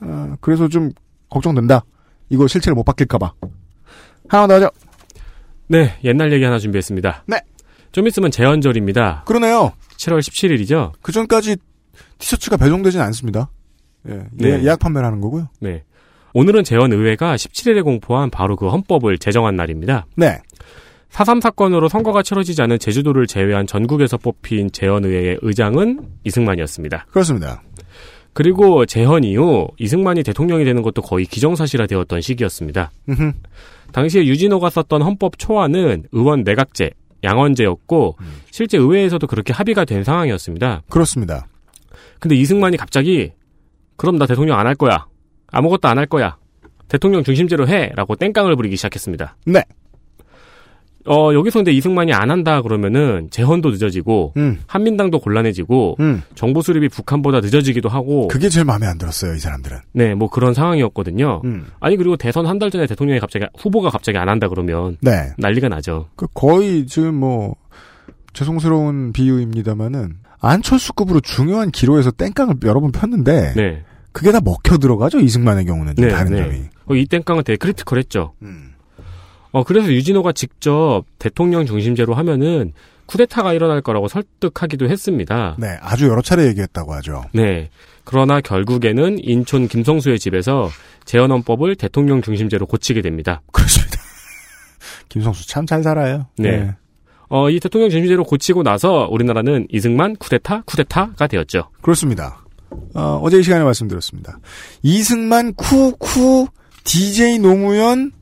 아, 그래서 좀 걱정된다. 이거 실체를 못 바뀔까봐. 하나 더 하죠. 네, 옛날 얘기 하나 준비했습니다. 네. 좀 있으면 재헌절입니다. 그러네요. 7월 17일이죠. 그 전까지 티셔츠가 배송되진 않습니다. 예, 네. 예약 판매를 하는 거고요. 네. 오늘은 재헌의회가 17일에 공포한 바로 그 헌법을 제정한 날입니다. 네. 4.3 사건으로 선거가 치러지지 않은 제주도를 제외한 전국에서 뽑힌 재헌의회의 의장은 이승만이었습니다. 그렇습니다. 그리고 재헌 이후 이승만이 대통령이 되는 것도 거의 기정사실화 되었던 시기였습니다. 음흠. 당시에 유진호가 썼던 헌법 초안은 의원 내각제, 양원제였고 실제 의회에서도 그렇게 합의가 된 상황이었습니다. 그렇습니다. 근데 이승만이 갑자기 그럼 나 대통령 안 할 거야. 아무것도 안 할 거야. 대통령 중심제로 해. 라고 땡깡을 부리기 시작했습니다. 네. 어, 여기서 근데 이승만이 안 한다 그러면은 재헌도 늦어지고 음. 한민당도 곤란해지고 음. 정보 수립이 북한보다 늦어지기도 하고 그게 제일 마음에 안 들었어요, 이 사람들은. 네, 뭐 그런 상황이었거든요. 음. 아니 그리고 대선 한 달 전에 대통령이 갑자기 후보가 갑자기 안 한다 그러면 네. 난리가 나죠. 그 거의 지금 뭐 죄송스러운 비유입니다만은 안철수급으로 중요한 기로에서 땡깡을 여러 번 폈는데 네. 그게 다 먹혀 들어가죠 이승만의 경우는 좀 네, 다른 네. 점이. 어, 이 땡깡은 되게 critical했죠. 음. 어, 그래서 유진오가 직접 대통령 중심제로 하면은 쿠데타가 일어날 거라고 설득하기도 했습니다. 네, 아주 여러 차례 얘기했다고 하죠. 네. 그러나 결국에는 인촌 김성수의 집에서 제헌헌법을 대통령 중심제로 고치게 됩니다. 그렇습니다. 김성수 참 잘 살아요. 네. 어, 이 대통령 중심제로 고치고 나서 우리나라는 이승만 쿠데타 쿠데타가 되었죠. 그렇습니다. 어, 어제 이 시간에 말씀드렸습니다. 이승만 쿠쿠 DJ 노무현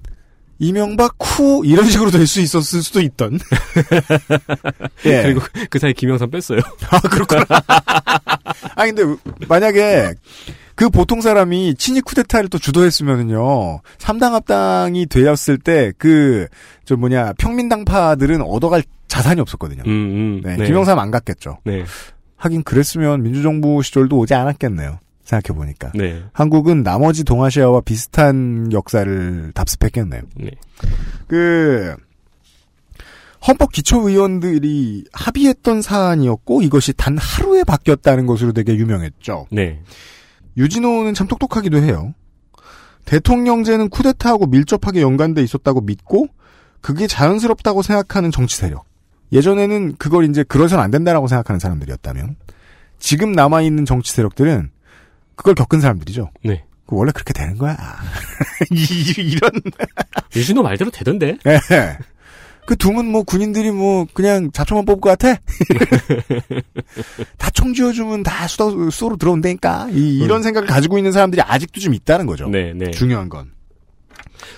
이명박 쿠 이런 식으로 될 수 있었을 수도 있던. 예. 그리고 그 사이 김영삼 뺐어요. 아 그렇구나. 아 근데 만약에 그 보통 사람이 친이 쿠데타를 또 주도했으면은요 삼당 합당이 되었을 때 그 저 뭐냐 평민당파들은 얻어갈 자산이 없었거든요. 음, 음, 네, 네. 김영삼 안 갔겠죠. 네. 하긴 그랬으면 민주정부 시절도 오지 않았겠네요. 생각해 보니까. 네. 한국은 나머지 동아시아와 비슷한 역사를 답습했겠네요. 네. 그 헌법 기초의원들이 합의했던 사안이었고 이것이 단 하루에 바뀌었다는 것으로 되게 유명했죠. 네. 유진호는 참 똑똑하기도 해요. 대통령제는 쿠데타하고 밀접하게 연관돼 있었다고 믿고 그게 자연스럽다고 생각하는 정치 세력. 예전에는 그걸 이제 그러선 안 된다라고 생각하는 사람들이었다면 지금 남아 있는 정치 세력들은 그걸 겪은 사람들이죠. 네. 그 원래 그렇게 되는 거야. 이- 이런 유진호 말대로 되던데? 예. 그 둠은 뭐 군인들이 뭐 그냥 잡초만 뽑을 것 같아? 다총 쥐어주면 다 수도, 수도로 들어온다니까? 이, 이런 생각을 가지고 있는 사람들이 아직도 좀 있다는 거죠. 네, 네. 중요한 건.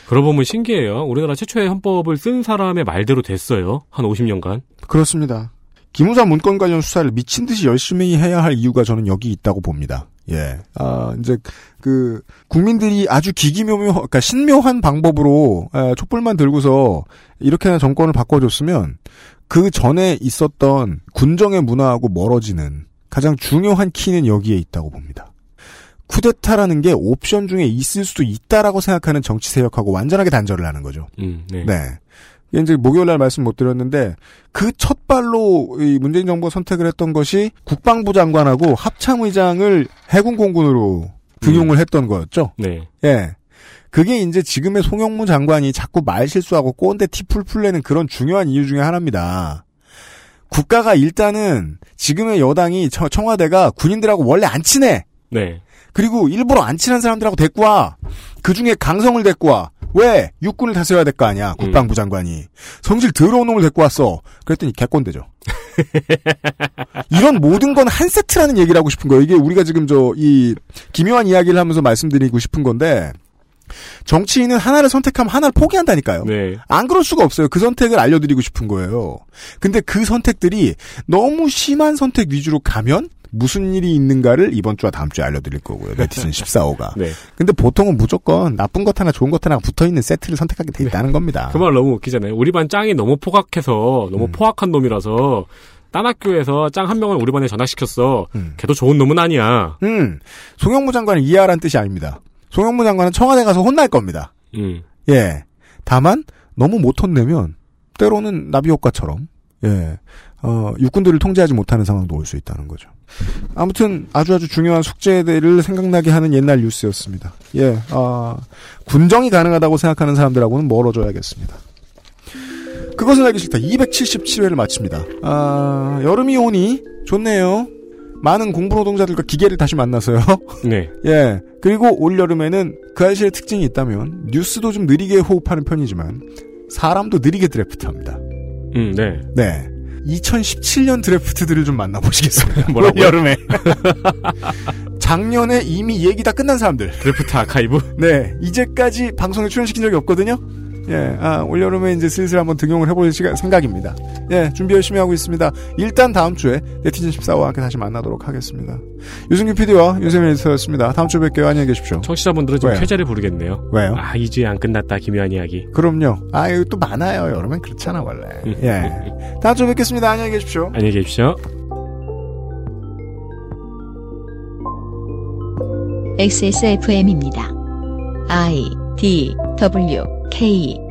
그러고 보면 신기해요. 우리나라 최초의 헌법을 쓴 사람의 말대로 됐어요. 한 50년간. 그렇습니다. 기무사 문건 관련 수사를 미친 듯이 열심히 해야 할 이유가 저는 여기 있다고 봅니다. 예. 아, 이제, 그, 국민들이 아주 기기묘묘, 그러니까 신묘한 방법으로, 에, 촛불만 들고서 이렇게나 정권을 바꿔 줬으면, 그 전에 있었던 군정의 문화하고 멀어지는 가장 중요한 키는 여기에 있다고 봅니다. 쿠데타라는 게 옵션 중에 있을 수도 있다라고 생각하는 정치 세력하고 완전하게 단절을 하는 거죠. 음, 네. 네. 이제 목요일 날 말씀 못 드렸는데 그 첫 발로 이 문재인 정부가 선택을 했던 것이 국방부 장관하고 합참의장을 해군 공군으로 등용을 했던 거였죠. 네. 예. 그게 이제 지금의 송영무 장관이 자꾸 말 실수하고 꼰대 티풀 풀 내는 그런 중요한 이유 중에 하나입니다. 국가가 일단은 지금의 여당이 청- 청와대가 군인들하고 원래 안 친해. 네. 그리고 일부러 안 친한 사람들하고 데리고 와. 그 중에 강성을 데리고 와. 왜? 육군을 다스려야 될 거 아니야. 국방부 장관이. 성질 더러운 놈을 데리고 왔어. 그랬더니 개꼰대죠. 이런 모든 건 한 세트라는 얘기를 하고 싶은 거예요. 이게 우리가 지금 저, 이, 기묘한 이야기를 하면서 말씀드리고 싶은 건데, 정치인은 하나를 선택하면 하나를 포기한다니까요. 네. 안 그럴 수가 없어요. 그 선택을 알려드리고 싶은 거예요. 근데 그 선택들이 너무 심한 선택 위주로 가면 무슨 일이 있는가를 이번 주와 다음 주에 알려드릴 거고요. 네티즌 14호가. 네. 근데 보통은 무조건 나쁜 것 하나 좋은 것 하나 붙어있는 세트를 선택하게 돼 있다는 겁니다. 그 말 너무 웃기잖아요. 우리 반 짱이 너무 포각해서 너무 포악한 놈이라서 딴 학교에서 짱 한 명을 우리 반에 전학시켰어. 걔도 좋은 놈은 아니야. 음, 송영무 장관을 이해하라는 뜻이 아닙니다. 송영무 장관은 청와대 가서 혼날 겁니다. 음. 예. 다만 너무 못 혼내면 때로는 나비 효과처럼 예. 어, 육군들을 통제하지 못하는 상황도 올 수 있다는 거죠. 아무튼 아주 아주 중요한 숙제들을 생각나게 하는 옛날 뉴스였습니다. 예. 아, 군정이 가능하다고 생각하는 사람들하고는 멀어져야겠습니다. 그것은 알기 싫다. 277회를 마칩니다. 아, 여름이 오니 좋네요. 많은 공부 노동자들과 기계를 다시 만나서요. 네. 예. 그리고 올 여름에는 그 아저씨의 특징이 있다면 뉴스도 좀 느리게 호흡하는 편이지만 사람도 느리게 드래프트합니다. 음, 네. 네. 2017년 드래프트들을 좀 만나보시겠습니다. 뭐라고요? 여름에. 작년에 이미 얘기 다 끝난 사람들. 드래프트 아카이브? 네. 이제까지 방송에 출연시킨 적이 없거든요. 예, 아, 올여름에 이제 슬슬 한번 등용을 해볼 시간, 생각입니다. 예, 준비 열심히 하고 있습니다. 일단 다음 주에 네티즌 14와 함께 다시 만나도록 하겠습니다. 유승규 PD와 윤세민 에디터였습니다. 다음 주에 뵐게요. 안녕히 계십시오. 청취자분들은 좀 왜요? 쾌재를 부르겠네요. 왜요? 아, 이주에 안 끝났다. 기묘한 이야기. 그럼요. 아, 이거 또 많아요. 여름엔 그렇잖아, 원래. 예. 다음 주에 뵙겠습니다. 안녕히 계십시오. 안녕히 계십시오. XSFM입니다. I D W K